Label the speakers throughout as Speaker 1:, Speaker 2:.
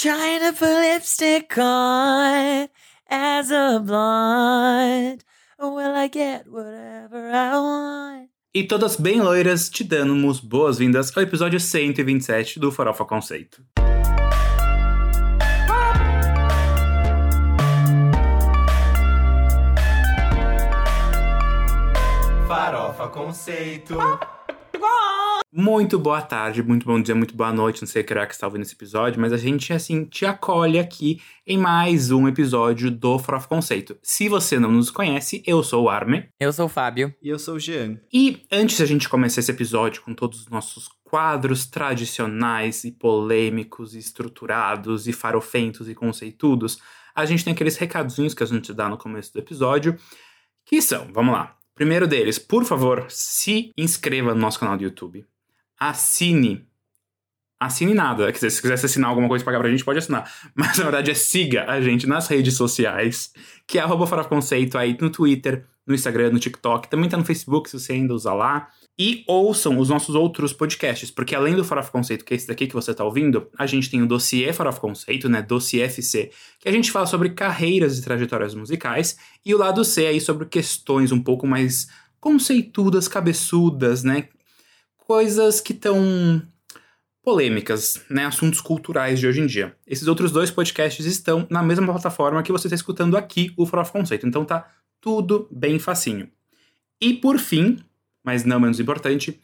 Speaker 1: Trying to put lipstick on as a blonde. Will I get whatever I want?
Speaker 2: E todas bem loiras, te damos boas-vindas ao episódio 127 do Farofa Conceito.
Speaker 3: Farofa Conceito.
Speaker 2: Muito boa tarde, muito bom dia, muito boa noite, não sei que hora que está ouvindo esse episódio, mas a gente, assim, te acolhe aqui em mais um episódio do Farofa Conceito. Se você não nos conhece, eu sou o Arme.
Speaker 1: Eu sou o Fábio.
Speaker 3: E eu sou o Jean.
Speaker 2: E antes de a gente começar esse episódio com todos os nossos quadros tradicionais e polêmicos, e estruturados e farofentos e conceitudos, a gente tem aqueles recadinhos que a gente dá no começo do episódio, que são, vamos lá. Primeiro deles, por favor, se inscreva no nosso canal do YouTube. Assine. Assine nada. Quer dizer, se quiser assinar alguma coisa e pagar pra gente, pode assinar. Mas na verdade é siga a gente nas redes sociais, que é arroba Farofa Conceito aí no Twitter, no Instagram, no TikTok. Também tá no Facebook, se você ainda usa lá. E ouçam os nossos outros podcasts, porque além do Farofa Conceito, que é esse daqui que você tá ouvindo, a gente tem o Dossiê Farofa Conceito, né? Dossiê FC, que a gente fala sobre carreiras e trajetórias musicais. E o lado C aí sobre questões um pouco mais conceitudas, cabeçudas, né? Coisas que estão polêmicas, né? Assuntos culturais de hoje em dia. Esses outros dois podcasts estão na mesma plataforma que você está escutando aqui, o Farofa Conceito. Então tá tudo bem facinho. E por fim, mas não menos importante,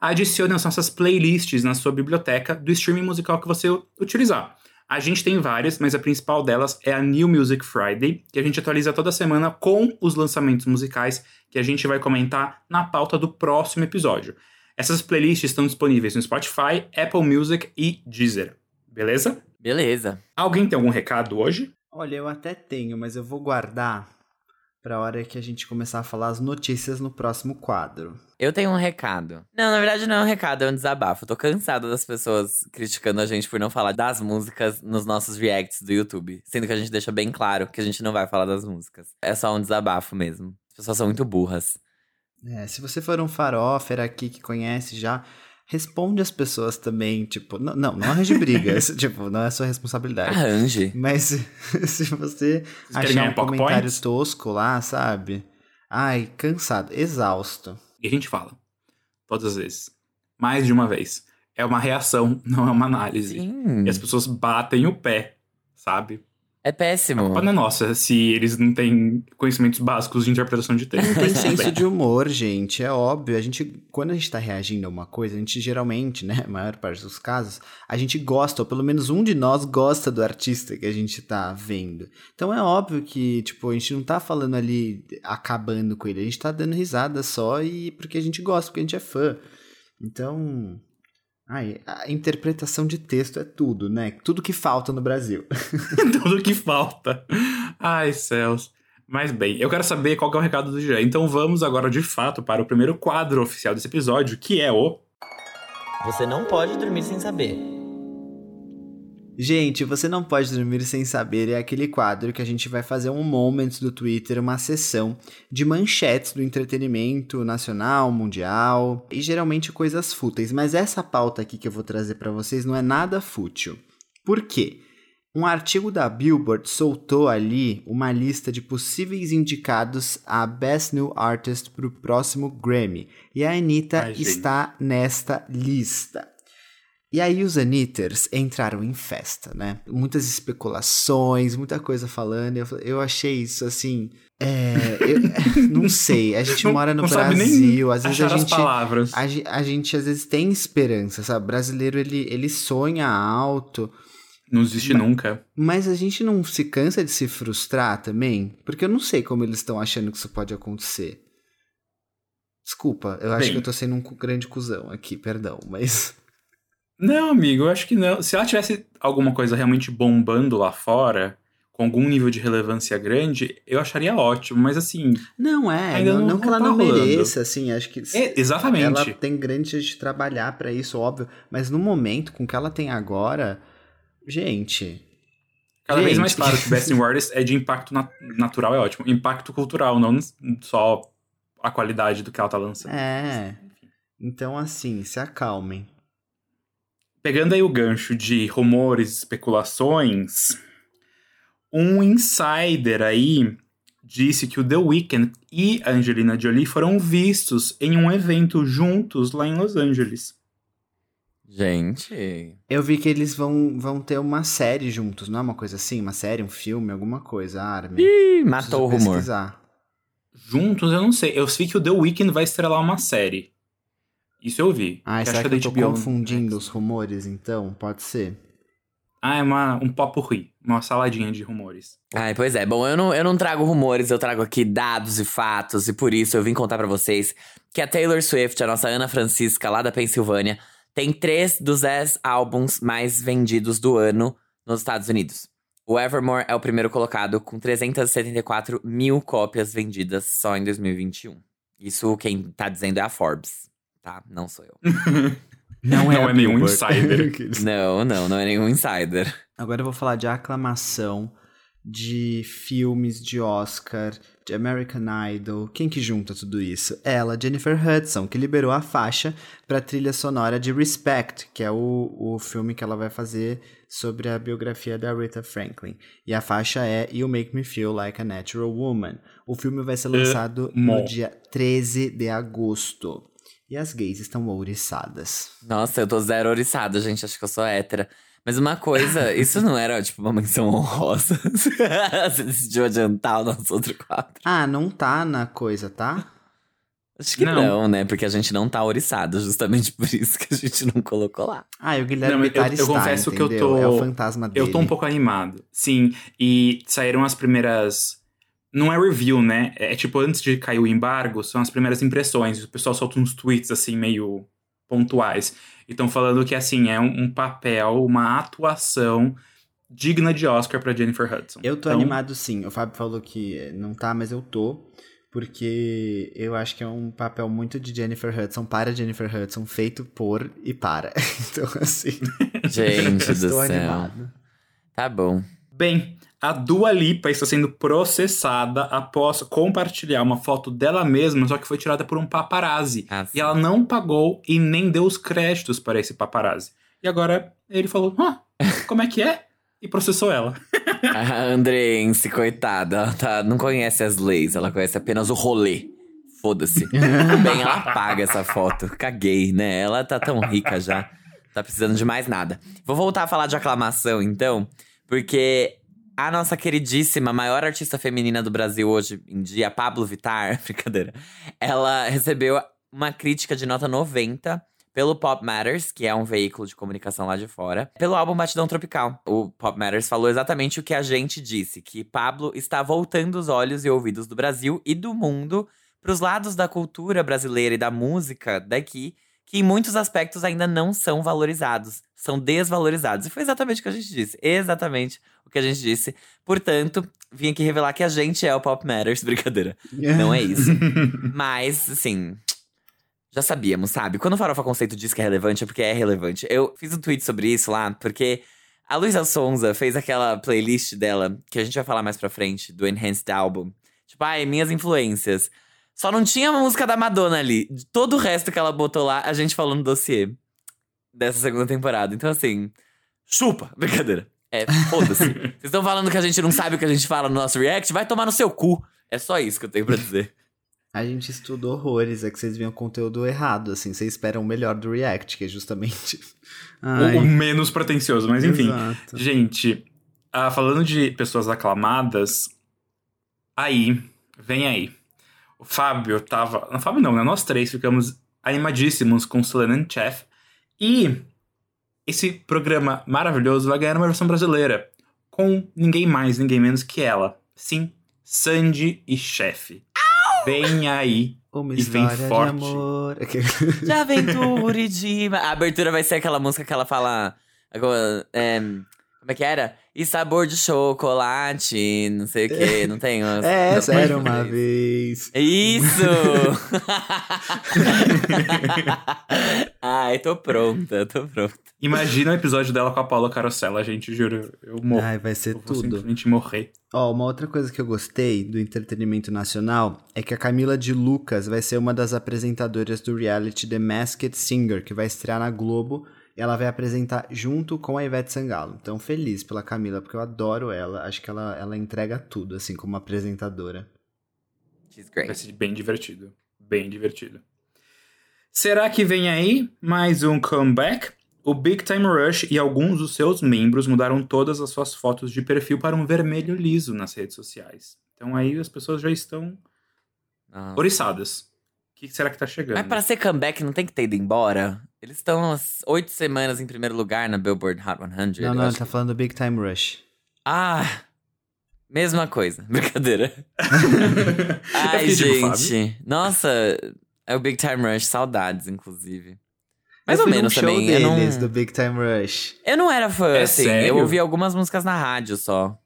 Speaker 2: adicione as nossas playlists na sua biblioteca do streaming musical que você utilizar. A gente tem várias, mas a principal delas é a New Music Friday, que a gente atualiza toda semana com os lançamentos musicais que a gente vai comentar na pauta do próximo episódio. Essas playlists estão disponíveis no Spotify, Apple Music e Deezer. Beleza?
Speaker 1: Beleza.
Speaker 2: Alguém tem algum recado hoje?
Speaker 3: Olha, eu até tenho, mas eu vou guardar pra hora que a gente começar a falar as notícias no próximo quadro.
Speaker 1: Eu tenho um recado. Não, na verdade não é um recado, é um desabafo. Eu tô cansada das pessoas criticando a gente por não falar das músicas nos nossos reacts do YouTube. Sendo que a gente deixa bem claro que a gente não vai falar das músicas. É só um desabafo mesmo. As pessoas são muito burras.
Speaker 3: É, se você for um farofer aqui que conhece já, responde as pessoas também, tipo, não, não, não arranje brigas, tipo, não é sua responsabilidade.
Speaker 1: Arranje.
Speaker 3: Mas se você
Speaker 2: querem
Speaker 3: achar um comentário
Speaker 2: points?
Speaker 3: tosco lá, sabe? Ai, cansado, exausto.
Speaker 2: E a gente fala. Todas as vezes. Mais de uma vez. É uma reação, não é uma análise.
Speaker 1: Sim.
Speaker 2: E as pessoas batem o pé, sabe?
Speaker 1: É
Speaker 2: A
Speaker 1: péssimo.
Speaker 2: culpa não é nossa se eles não têm conhecimentos básicos de interpretação de texto.
Speaker 3: Não tem senso de humor, gente. É óbvio. A gente, quando a gente tá reagindo a uma coisa, a gente geralmente, né, a maior parte dos casos, a gente gosta, ou pelo menos um de nós gosta do artista que a gente tá vendo. Então é óbvio que, tipo, a gente não tá falando ali acabando com ele, a gente tá dando risada só e porque a gente gosta, porque a gente é fã. Então. Ai, a interpretação de texto é tudo, né? Tudo que falta no Brasil.
Speaker 2: Tudo que falta. Ai, céus. Mas bem, eu quero saber qual que é o recado do Jean. Então vamos agora, de fato, para o primeiro quadro oficial desse episódio, que é o...
Speaker 1: Você não pode dormir sem saber.
Speaker 3: Gente, você não pode dormir sem saber é aquele quadro que a gente vai fazer um moment do Twitter, uma sessão de manchetes do entretenimento nacional, mundial e geralmente coisas fúteis. Mas essa pauta aqui que eu vou trazer pra vocês não é nada fútil. Por quê? Um artigo da Billboard soltou ali uma lista de possíveis indicados a Best New Artist pro próximo Grammy. E a Anitta
Speaker 2: Ai,
Speaker 3: está nesta lista. E aí os Anitters entraram em festa, né? Muitas especulações, muita coisa falando. Eu, eu achei isso assim. É, eu- não sei. A gente
Speaker 2: Não-
Speaker 3: mora no
Speaker 2: não sabe nem
Speaker 3: Brasil, às vezes a gente.
Speaker 2: palavras.
Speaker 3: A, a gente às vezes tem esperança, sabe? O brasileiro ele, ele sonha alto,
Speaker 2: Não existe nunca.
Speaker 3: mas a gente não se cansa de se frustrar também? Porque eu não sei como eles estão achando que isso pode acontecer. Desculpa, eu acho
Speaker 2: Bem.
Speaker 3: que eu tô sendo um grande cuzão aqui, perdão, mas.
Speaker 2: Não, amigo, eu acho que não. Se ela tivesse alguma coisa realmente bombando lá fora, com algum nível de relevância grande, eu acharia ótimo. Mas assim,
Speaker 3: Não é, não,
Speaker 2: não-
Speaker 3: não que
Speaker 2: não
Speaker 3: ela
Speaker 2: tá
Speaker 3: não
Speaker 2: rolando.
Speaker 3: mereça, assim, acho que.
Speaker 2: é, exatamente.
Speaker 3: Ela tem grande chance de trabalhar pra isso, óbvio, mas no momento com o que ela tem agora, gente.
Speaker 2: Cada vez
Speaker 3: gente.
Speaker 2: mais claro que Best in Artist é de impacto nat- natural, é ótimo. Impacto cultural, não só a qualidade do que ela tá lançando.
Speaker 3: É. Então, assim, se acalmem.
Speaker 2: Pegando aí o gancho de rumores, especulações, um insider aí disse que o The Weeknd e a Angelina Jolie foram vistos em um evento juntos lá em Los Angeles.
Speaker 1: Gente.
Speaker 3: Eu vi que eles vão, vão ter uma série juntos, não é uma coisa assim? Uma série, um filme, alguma coisa, Armin.
Speaker 1: Ih, matou o rumor.
Speaker 3: Pesquisar.
Speaker 2: Juntos, eu não sei. Eu sei que o The Weeknd vai estrelar uma série. Isso eu vi.
Speaker 3: Ah, será que, que eu tô confundindo os rumores, então? Pode ser.
Speaker 2: Ah, é uma, um papo ruim. Uma saladinha de rumores.
Speaker 1: Ai, pois é. Bom, eu não, eu não trago rumores, eu trago aqui dados e fatos. E por isso eu vim contar para vocês que a Taylor Swift, a nossa Ana Francisca, lá da Pensilvânia, tem três dos dez álbuns mais vendidos do ano nos Estados Unidos. O Evermore é o primeiro colocado, com 374 mil cópias vendidas só em 2021. Isso quem tá dizendo é a Forbes, tá? Não sou eu.
Speaker 2: Não é, não é nenhum insider.
Speaker 1: não, não, não é nenhum insider.
Speaker 3: Agora eu vou falar de aclamação, de filmes de Oscar, de American Idol. Quem que junta tudo isso? Ela, Jennifer Hudson, que liberou a faixa para a trilha sonora de Respect, que é o, o filme que ela vai fazer sobre a biografia da Rita Franklin. E a faixa é You Make Me Feel Like a Natural Woman. O filme vai ser lançado uh, no dia 13 de agosto. E as gays estão ouriçadas.
Speaker 1: Nossa, eu tô zero ouriçada, gente. Acho que eu sou hétera. Mas uma coisa, isso não era tipo uma menção honrosa. Você decidiu adiantar o nosso outro quadro.
Speaker 3: Ah, não tá na coisa, tá?
Speaker 1: Acho que não. não, né? Porque a gente não tá ouriçado, justamente por isso que a gente não colocou lá.
Speaker 3: Ah, e o Guilherme não, eu, eu,
Speaker 2: eu confesso
Speaker 3: entendeu?
Speaker 2: que eu tô.
Speaker 3: É o fantasma dele.
Speaker 2: Eu tô um pouco animado. Sim, e saíram as primeiras. Não é review, né? É tipo, antes de cair o embargo, são as primeiras impressões. O pessoal solta uns tweets assim, meio pontuais. E estão falando que, assim, é um, um, papel, uma atuação digna de Oscar para Jennifer Hudson.
Speaker 3: Eu tô então... animado sim. O Fábio falou que não tá, mas eu tô. Porque eu acho que é um papel muito de Jennifer Hudson para Jennifer Hudson, feito por e para. Então, assim.
Speaker 1: Gente do céu. Animado. Tá bom.
Speaker 2: Bem, a Dua Lipa está sendo processada após compartilhar uma foto dela mesma, só que foi tirada por um paparazzi. Ah, e ela não pagou e nem deu os créditos para esse paparazzi. E agora ele falou: ah, como é que é? E processou ela.
Speaker 1: A Andrense, coitada, ela tá, não conhece as leis, ela conhece apenas o rolê. Foda-se. Bem, ela paga essa foto. Caguei, né? Ela tá tão rica já. Tá precisando de mais nada. Vou voltar a falar de aclamação, então, porque a nossa queridíssima, maior artista feminina do Brasil hoje em dia, Pablo Vittar, brincadeira, ela recebeu uma crítica de nota 90 pelo Pop Matters, que é um veículo de comunicação lá de fora, pelo álbum Batidão Tropical. O Pop Matters falou exatamente o que a gente disse, que Pablo está voltando os olhos e ouvidos do Brasil e do mundo para os lados da cultura brasileira e da música daqui, que em muitos aspectos ainda não são valorizados, são desvalorizados. E foi exatamente o que a gente disse, exatamente o que a gente disse. Portanto, vim aqui revelar que a gente é o Pop Matters, brincadeira. Não é isso. Mas, assim, já sabíamos, sabe? Quando o Farofa Conceito diz que é relevante, é porque é relevante. Eu fiz um tweet sobre isso lá, porque a Luísa Sonza fez aquela playlist dela, que a gente vai falar mais pra frente, do Enhanced Album. Tipo, ai, minhas influências. Só não tinha a música da Madonna ali. Todo o resto que ela botou lá, a gente falou no dossiê dessa segunda temporada. Então, assim, chupa! Brincadeira. É, foda-se. Vocês estão falando que a gente não sabe o que a gente fala no nosso react? Vai tomar no seu cu. É só isso que eu tenho pra dizer.
Speaker 3: A gente estuda horrores, é que vocês viam o conteúdo errado, assim, vocês esperam o melhor do React, que é justamente.
Speaker 2: o, menos pretencioso, mas enfim. Exato. Gente, ah, falando de pessoas aclamadas, aí, vem aí. O Fábio tava. Não, Fábio não, né? Nós três ficamos animadíssimos com Selena Chef. E esse programa maravilhoso vai ganhar uma versão brasileira. Com ninguém mais, ninguém menos que ela. Sim, Sandy e Chef. Vem aí. Uma e vem forte. De, amor.
Speaker 1: de aventura e de. A abertura vai ser aquela música que ela fala. É, como é que era? E sabor de chocolate, não sei o que, não tem.
Speaker 3: É, essa era uma vez.
Speaker 1: Isso! Ai, tô pronta, tô pronta.
Speaker 2: Imagina o episódio dela com a Paula Carosella, gente, juro. Eu morro.
Speaker 3: Ai, vai ser
Speaker 2: eu
Speaker 3: tudo.
Speaker 2: simplesmente morrer.
Speaker 3: Ó, oh, uma outra coisa que eu gostei do entretenimento nacional é que a Camila de Lucas vai ser uma das apresentadoras do reality The Masked Singer, que vai estrear na Globo ela vai apresentar junto com a Ivete Sangalo. Então, feliz pela Camila, porque eu adoro ela. Acho que ela, ela entrega tudo, assim, como apresentadora.
Speaker 1: She's great.
Speaker 2: Vai ser bem divertido. Bem divertido. Será que vem aí mais um comeback? O Big Time Rush e alguns dos seus membros mudaram todas as suas fotos de perfil para um vermelho liso nas redes sociais. Então aí as pessoas já estão
Speaker 1: Ah.
Speaker 2: oriçadas. O que será que tá chegando?
Speaker 1: Mas pra ser comeback não tem que ter ido embora? Eles estão umas oito semanas em primeiro lugar na Billboard Hot 100.
Speaker 3: Não,
Speaker 1: eu
Speaker 3: não, ele tá
Speaker 1: que-
Speaker 3: falando do Big Time Rush.
Speaker 1: Ah, mesma coisa. Brincadeira.
Speaker 2: Eu
Speaker 1: Ai,
Speaker 2: fiquei tipo, Fábio.
Speaker 1: gente. Nossa, é o Big Time Rush. Saudades, inclusive. Mais
Speaker 3: Eu
Speaker 1: ou menos
Speaker 3: show
Speaker 1: também. Eu
Speaker 3: deles,
Speaker 1: não,
Speaker 3: do Big Time Rush.
Speaker 1: eu não era fã,
Speaker 2: É
Speaker 1: assim.
Speaker 2: sério?
Speaker 1: Eu ouvi algumas músicas na rádio só.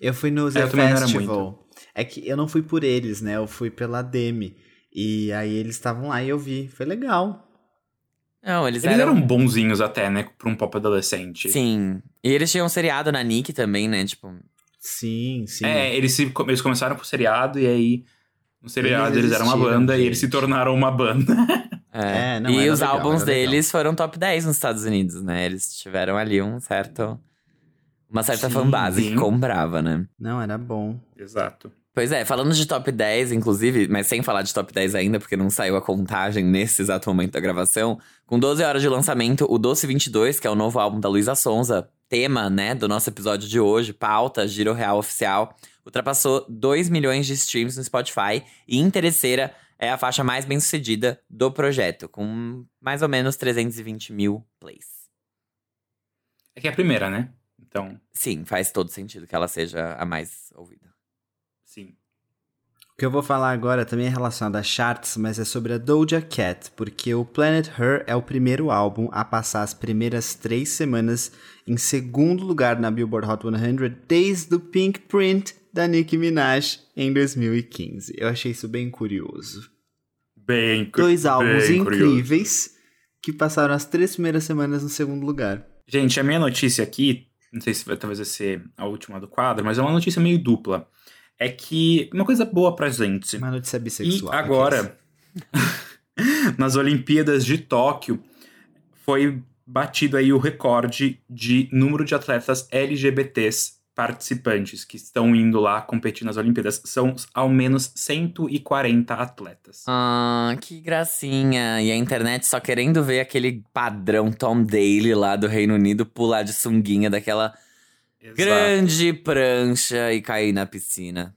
Speaker 3: Eu fui no
Speaker 2: É,
Speaker 3: The
Speaker 2: eu era
Speaker 3: Festival. É que eu não fui por eles, né? Eu fui pela Demi. E aí eles estavam lá e eu vi. Foi legal.
Speaker 1: Não, eles,
Speaker 2: Eles
Speaker 1: eram.
Speaker 2: eram bonzinhos até, né? Pra um pop adolescente.
Speaker 1: Sim. E eles tinham um seriado na Nick também, né? Tipo.
Speaker 3: Sim, sim.
Speaker 2: É, eles, se, eles começaram com o seriado e aí no seriado
Speaker 3: Eles
Speaker 2: eles, eram uma banda e
Speaker 3: gente.
Speaker 2: eles se tornaram uma banda.
Speaker 1: É,
Speaker 3: É, não,
Speaker 1: e
Speaker 3: era
Speaker 1: os
Speaker 3: legal,
Speaker 1: álbuns
Speaker 3: era legal.
Speaker 1: deles foram top 10 nos Estados Unidos, né? Eles tiveram ali um certo. Uma certa
Speaker 2: Sim,
Speaker 1: fanbase
Speaker 2: sim.
Speaker 1: que comprava, né?
Speaker 3: Não, era bom.
Speaker 2: Exato.
Speaker 1: Pois é, falando de top 10, inclusive, mas sem falar de top 10 ainda, porque não saiu a contagem nesse exato momento da gravação, com 12 horas de lançamento, o Doce 22, que é o novo álbum da Luísa Sonza, tema, né, do nosso episódio de hoje, pauta, giro real oficial, ultrapassou 2 milhões de streams no Spotify e Interesseira é a faixa mais bem sucedida do projeto, com mais ou menos 320 mil plays.
Speaker 2: É que é a primeira, né? Então,
Speaker 1: Sim, faz todo sentido que ela seja a mais ouvida.
Speaker 2: Sim.
Speaker 3: O que eu vou falar agora também é relacionado a charts, mas é sobre a Doja Cat, porque o Planet Her é o primeiro álbum a passar as primeiras três semanas em segundo lugar na Billboard Hot 100 desde o Pink Print da Nicki Minaj em 2015. Eu achei isso bem curioso.
Speaker 2: Bem cu-
Speaker 3: Dois álbuns
Speaker 2: bem curioso.
Speaker 3: incríveis que passaram as três primeiras semanas no segundo lugar.
Speaker 2: Gente, a minha notícia aqui, não sei se vai, talvez vai ser a última do quadro, mas é uma notícia meio dupla. É que uma coisa boa pra gente.
Speaker 3: Uma notícia
Speaker 2: E
Speaker 3: bissexual.
Speaker 2: agora, nas Olimpíadas de Tóquio, foi batido aí o recorde de número de atletas LGBTs participantes que estão indo lá competir nas Olimpíadas. São ao menos 140 atletas.
Speaker 1: Ah, que gracinha. E a internet só querendo ver aquele padrão Tom Daly lá do Reino Unido pular de sunguinha daquela
Speaker 2: Exato.
Speaker 1: grande prancha e cair na piscina.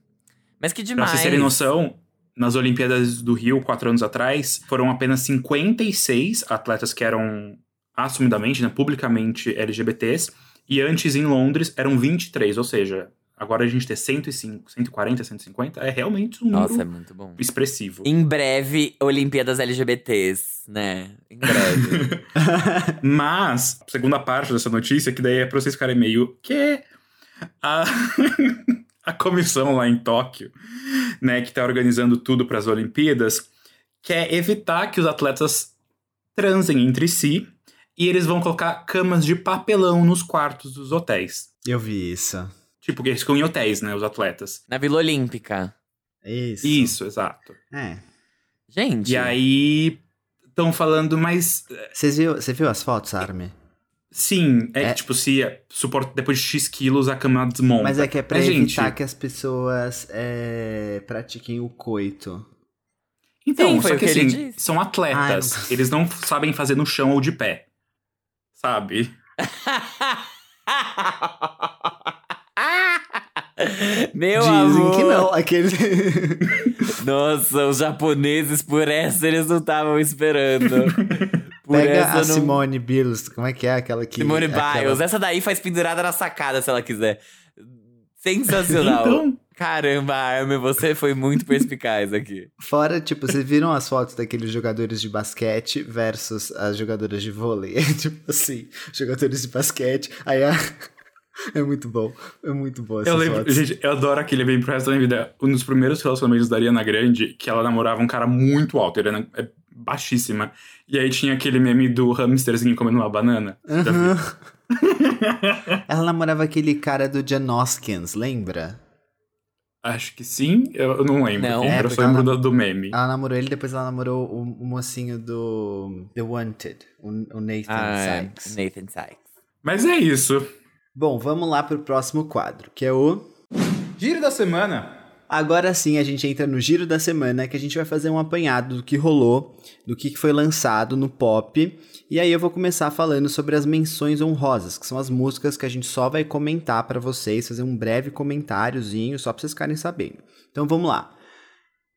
Speaker 1: Mas que
Speaker 2: Pra
Speaker 1: demais.
Speaker 2: vocês terem noção, nas Olimpíadas do Rio, quatro anos atrás, foram apenas 56 atletas que eram assumidamente, né, publicamente LGBTs. E antes, em Londres, eram 23. Ou seja, agora a gente ter 105, 140, 150 é realmente um
Speaker 1: Nossa, é
Speaker 2: número
Speaker 1: muito bom.
Speaker 2: expressivo.
Speaker 1: Em breve, Olimpíadas LGBTs, né? Em breve.
Speaker 2: Mas, a segunda parte dessa notícia, que daí é pra vocês ficarem meio. Que a, a comissão lá em Tóquio, né, que tá organizando tudo para as Olimpíadas, quer evitar que os atletas transem entre si e eles vão colocar camas de papelão nos quartos dos hotéis.
Speaker 3: Eu vi isso.
Speaker 2: Tipo, que eles ficam em hotéis, né, os atletas.
Speaker 1: Na Vila Olímpica.
Speaker 3: Isso.
Speaker 2: Isso, exato.
Speaker 3: É.
Speaker 1: Gente.
Speaker 2: E aí estão falando, mas
Speaker 3: Vocês viu, você viu as fotos, Armin?
Speaker 2: Sim, é,
Speaker 3: É.
Speaker 2: que, tipo, se suporta depois de X quilos a cama desmonta.
Speaker 3: Mas é que é pra
Speaker 2: Mas,
Speaker 3: evitar
Speaker 2: gente,
Speaker 3: que as pessoas é, pratiquem o coito.
Speaker 2: Então,
Speaker 1: Sim, foi
Speaker 2: só que, assim,
Speaker 1: disse.
Speaker 2: são atletas.
Speaker 3: Ai, não-
Speaker 2: Eles não sabem fazer no chão ou de pé. Sabe?
Speaker 1: Meu
Speaker 3: Dizem
Speaker 1: amor.
Speaker 3: que não. Aquele...
Speaker 1: Nossa, os japoneses, por essa eles não estavam esperando. Por
Speaker 3: Pega
Speaker 1: essa
Speaker 3: a
Speaker 1: não...
Speaker 3: Simone Biles, como é que é aquela que...
Speaker 1: Simone
Speaker 3: aquela-
Speaker 1: Biles. Essa daí faz pendurada na sacada, se ela quiser. Sensacional.
Speaker 2: Então,
Speaker 1: Caramba, Armin, você foi muito perspicaz aqui.
Speaker 3: Fora, tipo, vocês viram as fotos daqueles jogadores de basquete versus as jogadoras de vôlei? É tipo assim, jogadores de basquete, aí a... É muito bom, é muito bom essas
Speaker 2: eu lembro,
Speaker 3: fotos.
Speaker 2: gente, eu adoro aquele bem pro resto da minha vida. Um dos primeiros relacionamentos da Ariana Grande, que ela namorava um cara muito alto, ele era é, baixíssima. E aí tinha aquele meme do hamsterzinho comendo uma banana.
Speaker 3: Aham. Ela namorava aquele cara do Jan Hoskins, lembra?
Speaker 2: Acho que sim, eu não lembro.
Speaker 1: Não.
Speaker 2: É, eu só lembro do, do, meme.
Speaker 3: Ela namorou ele, depois ela namorou o, o mocinho do The Wanted, o, o Nathan ah, Sykes.
Speaker 1: Nathan Sykes.
Speaker 2: Mas é isso.
Speaker 3: Bom, vamos lá pro próximo quadro, que é o...
Speaker 2: Giro da Semana.
Speaker 3: Agora sim a gente entra no giro da semana, que a gente vai fazer um apanhado do que rolou, do que foi lançado no pop. E aí eu vou começar falando sobre as menções honrosas, que são as músicas que a gente só vai comentar para vocês, fazer um breve comentáriozinho, só pra vocês ficarem sabendo. Então vamos lá.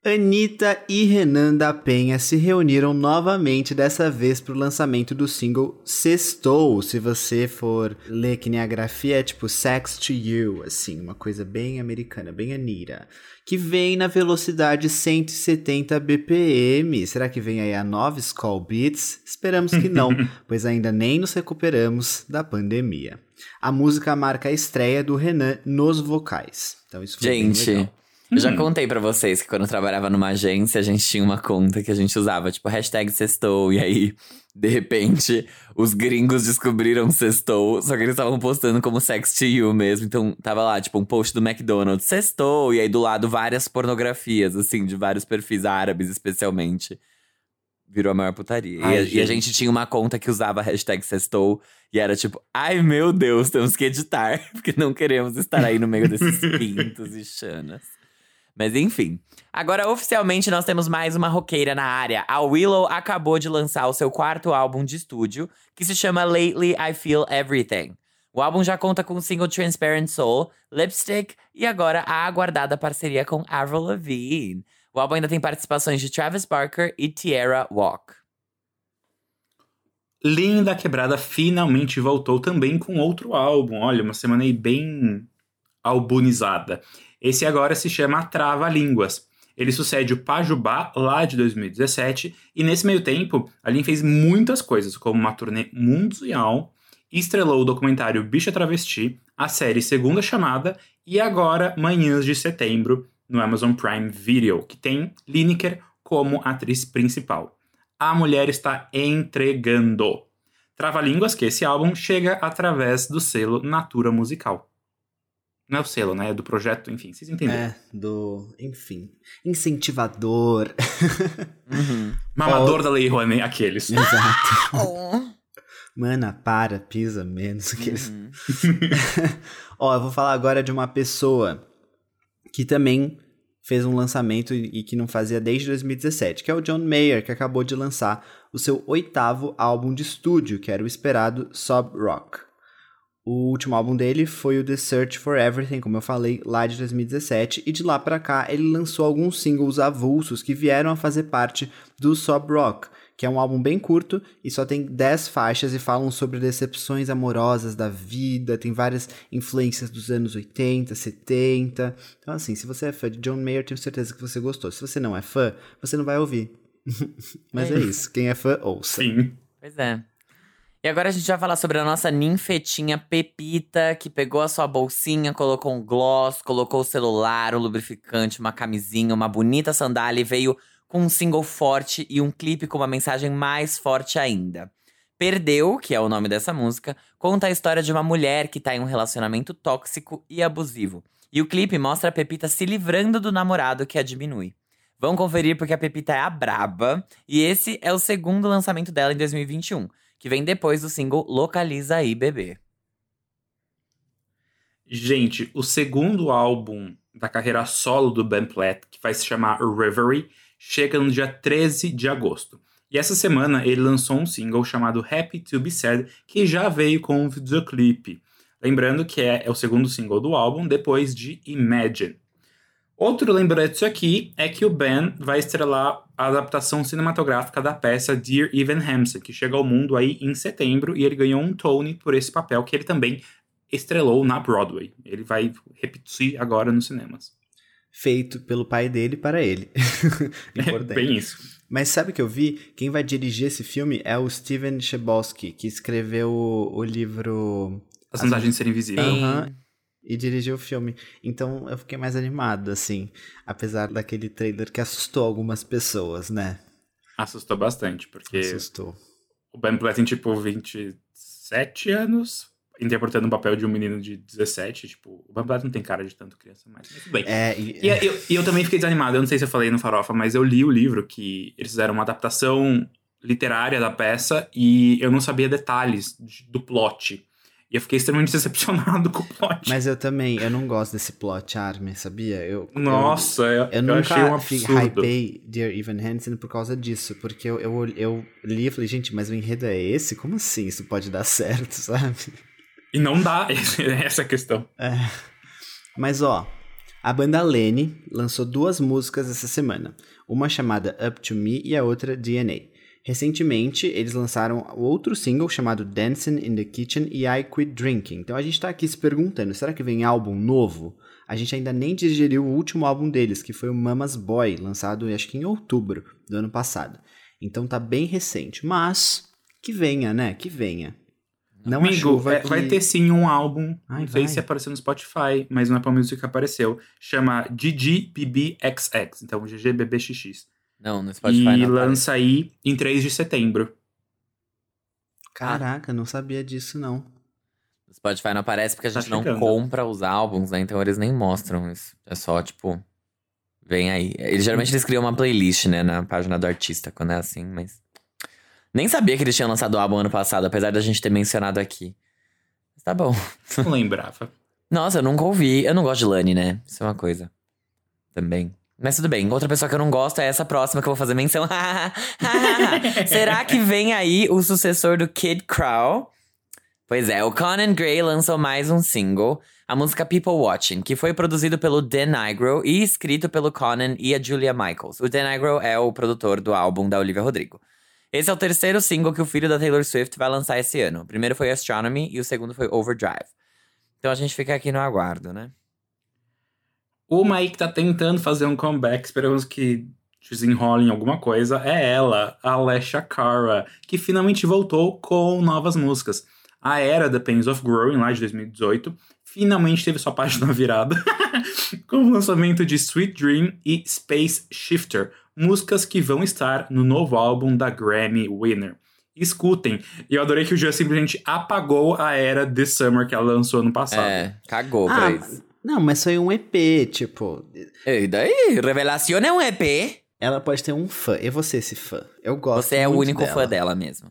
Speaker 3: Anitta e Renan da Penha se reuniram novamente, dessa vez para o lançamento do single Sextou. Se você for ler que nem a grafia, é tipo Sex to You, assim, uma coisa bem americana, bem Anitta. Que vem na velocidade 170 BPM. Será que vem aí a nova Skull Beats? Esperamos que não, pois ainda nem nos recuperamos da pandemia. A música marca a estreia do Renan nos vocais. Então isso foi
Speaker 1: Gente,
Speaker 3: bem legal.
Speaker 1: Eu já hum. contei para vocês que quando eu trabalhava numa agência, a gente tinha uma conta que a gente usava, tipo, hashtag sextou. E aí, de repente, os gringos descobriram sextou, só que eles estavam postando como sex to you mesmo. Então, tava lá, tipo, um post do McDonald's, sextou. E aí, do lado, várias pornografias, assim, de vários perfis árabes, especialmente. Virou a maior putaria. Ai, e, a, e, a, gente tinha uma conta que usava hashtag sextou. E era tipo, ai meu Deus, temos que editar. Porque não queremos estar aí no meio desses pintos e chanas. Mas enfim. Agora, oficialmente, nós temos mais uma roqueira na área. A Willow acabou de lançar o seu quarto álbum de estúdio, que se chama Lately I Feel Everything. O álbum já conta com o single Transparent Soul, Lipstick e agora a aguardada parceria com Avril Lavigne. O álbum ainda tem participações de Travis Barker e Tierra Walk.
Speaker 2: Linda Quebrada finalmente voltou também com outro álbum. Olha, uma semana aí bem albunizada. Esse agora se chama Trava Línguas. Ele sucede o Pajubá, lá de 2017, e nesse meio tempo, a Lin fez muitas coisas, como uma turnê mundial, estrelou o documentário Bicha Travesti, a série Segunda Chamada e agora Manhãs de Setembro, no Amazon Prime Video, que tem Lineker como atriz principal. A mulher está entregando. Trava Línguas, que esse álbum chega através do selo Natura Musical. Não é o selo, né? É do projeto, enfim, vocês entenderam.
Speaker 3: É, do. Enfim. Incentivador.
Speaker 2: Uhum. Mamador oh. da Lei Rouanet, aqueles.
Speaker 3: Exato. oh. Mana, para, pisa menos. Aqueles. Uhum. Ó, eu vou falar agora de uma pessoa que também fez um lançamento e que não fazia desde 2017, que é o John Mayer, que acabou de lançar o seu oitavo álbum de estúdio, que era o esperado Sob Rock. O último álbum dele foi o The Search for Everything, como eu falei, lá de 2017, e de lá para cá ele lançou alguns singles avulsos que vieram a fazer parte do Sob Rock, que é um álbum bem curto e só tem 10 faixas e falam sobre decepções amorosas da vida, tem várias influências dos anos 80, 70. Então assim, se você é fã de John Mayer, tenho certeza que você gostou. Se você não é fã, você não vai ouvir. Mas é, é isso, quem é fã, ouça.
Speaker 2: Sim.
Speaker 1: Pois é. E agora a gente vai falar sobre a nossa ninfetinha Pepita, que pegou a sua bolsinha, colocou um gloss, colocou o celular, o lubrificante, uma camisinha, uma bonita sandália e veio com um single forte e um clipe com uma mensagem mais forte ainda. Perdeu, que é o nome dessa música, conta a história de uma mulher que tá em um relacionamento tóxico e abusivo. E o clipe mostra a Pepita se livrando do namorado que a diminui. Vão conferir porque a Pepita é a braba, e esse é o segundo lançamento dela em 2021 que vem depois do single Localiza aí, bebê.
Speaker 2: Gente, o segundo álbum da carreira solo do Ben Platt, que vai se chamar Reverie, chega no dia 13 de agosto. E essa semana ele lançou um single chamado Happy to Be Sad, que já veio com um videoclipe. Lembrando que é, é o segundo single do álbum, depois de Imagine. Outro lembrete aqui é que o Ben vai estrelar a adaptação cinematográfica da peça Dear Evan Hansen, que chega ao mundo aí em setembro e ele ganhou um Tony por esse papel que ele também estrelou na Broadway. Ele vai repetir agora nos cinemas.
Speaker 3: Feito pelo pai dele para ele.
Speaker 2: É bem isso.
Speaker 3: Mas sabe que eu vi? Quem vai dirigir esse filme é o Steven Chbosky, que escreveu o, o livro...
Speaker 2: As Vantagens de Ser Invisível.
Speaker 3: Uhum e dirigiu o filme. Então eu fiquei mais animado, assim, apesar daquele trailer que assustou algumas pessoas, né?
Speaker 2: Assustou bastante, porque.
Speaker 3: Assustou.
Speaker 2: O Ben Platt tem tipo 27 anos. interpretando o papel de um menino de 17. Tipo, o Bambato não tem cara de tanto criança mais. Mas tudo bem.
Speaker 3: É, e,
Speaker 2: E eu, eu também fiquei desanimado. Eu não sei se eu falei no Farofa, mas eu li o livro que eles fizeram uma adaptação literária da peça e eu não sabia detalhes de- do plot. E eu fiquei extremamente decepcionado com o plot.
Speaker 3: mas eu também, eu não gosto desse plot, Armin, sabia? Eu,
Speaker 2: Nossa, eu,
Speaker 3: Eu,
Speaker 2: eu
Speaker 3: nunca
Speaker 2: achei um absurdo.
Speaker 3: hypei Dear Evan Hansen por causa disso, porque eu, eu, eu li e falei, gente, mas o enredo é esse? Como assim isso pode dar certo, sabe?
Speaker 2: E não dá, essa é a questão.
Speaker 3: É. Mas ó, a banda Lene lançou duas músicas essa semana, uma chamada Up to Me e a outra DNA. Recentemente, eles lançaram outro single chamado Dancing in the Kitchen e I Quit Drinking. Então a gente tá aqui se perguntando, será que vem álbum novo? A gente ainda nem digeriu o último álbum deles, que foi o Mama's Boy, lançado acho que em outubro do ano passado. Então tá bem recente, mas que venha, né? Que venha. Não
Speaker 2: Amigo, é,
Speaker 3: que...
Speaker 2: vai ter sim um álbum.
Speaker 3: Ai,
Speaker 2: não sei
Speaker 3: vai.
Speaker 2: se apareceu no Spotify, mas no Apple Music apareceu. Chama GGBBXX. Então, GGBBXX.
Speaker 1: Não, no Spotify
Speaker 2: E
Speaker 1: não aparece.
Speaker 2: lança aí em 3 de setembro.
Speaker 3: Caraca, não sabia disso não.
Speaker 1: No Spotify não aparece porque a
Speaker 2: Tá
Speaker 1: gente não
Speaker 2: chegando.
Speaker 1: compra os álbuns, né? Então eles nem mostram isso. É só, tipo, vem aí. Eles, geralmente eles criam uma playlist, né, na página do artista, quando é assim, mas. Nem sabia que eles tinham lançado o álbum ano passado, apesar da gente ter mencionado aqui. Mas tá bom.
Speaker 2: Não lembrava.
Speaker 1: Nossa, eu nunca ouvi. Eu não gosto de Lani, né? Isso é uma coisa. Também. Mas tudo bem. Outra pessoa que eu não gosto é essa próxima que eu vou fazer menção. Será que vem aí o sucessor do Kid Crow? Pois é, o Conan Gray lançou mais um single, a música People Watching, que foi produzido pelo Dan Nigro e escrito pelo Conan e a Julia Michaels. O Dan Nigro é o produtor do álbum da Olivia Rodrigo. Esse é o terceiro single que o filho da Taylor Swift vai lançar esse ano. O primeiro foi Astronomy e o segundo foi Overdrive. Então a gente fica aqui no aguardo, né?
Speaker 2: Uma aí que tá tentando fazer um comeback, esperamos que desenrolem alguma coisa, é ela, a Alessia Cara, que finalmente voltou com novas músicas. A era The Pains of Growing, lá de 2018, finalmente teve sua página virada, com o lançamento de Sweet Dream e Space Shifter, músicas que vão estar no novo álbum da Grammy Winner. Escutem. E eu adorei que o Jean simplesmente apagou a era The Summer que ela lançou no passado.
Speaker 1: É, cagou pra
Speaker 3: Ah,
Speaker 1: isso.
Speaker 3: Não, mas foi um EP, tipo,
Speaker 1: E daí? Revelação é um EP.
Speaker 3: ela pode ter um fã. Eu vou ser esse fã. Eu gosto
Speaker 1: Você é o único
Speaker 3: dela.
Speaker 1: fã dela mesmo.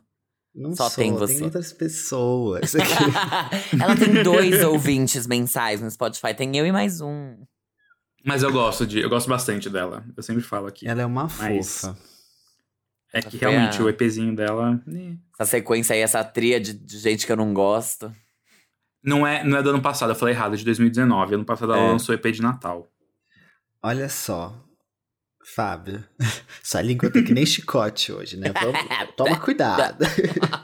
Speaker 3: Não
Speaker 1: Só
Speaker 3: sou,
Speaker 1: tem você.
Speaker 3: Tem outras pessoas.
Speaker 1: Ela tem dois ouvintes mensais no Spotify. Tem eu e mais um.
Speaker 2: Mas eu gosto de, eu gosto bastante dela. Eu sempre falo aqui.
Speaker 3: ela é uma
Speaker 2: Mas-
Speaker 3: fofa.
Speaker 2: É
Speaker 1: Essa
Speaker 2: que
Speaker 1: foi
Speaker 2: realmente
Speaker 1: a-
Speaker 2: o EPzinho dela né,
Speaker 1: Essa sequência aí, essa tria de, de gente que eu não gosto.
Speaker 2: Não é, não é do ano passado, eu falei errado, é de 2019. Ano passado ela
Speaker 1: É.
Speaker 2: lançou EP de Natal.
Speaker 3: Olha só. Fábio, sua língua tá que nem chicote hoje, né? Vamos- toma cuidado.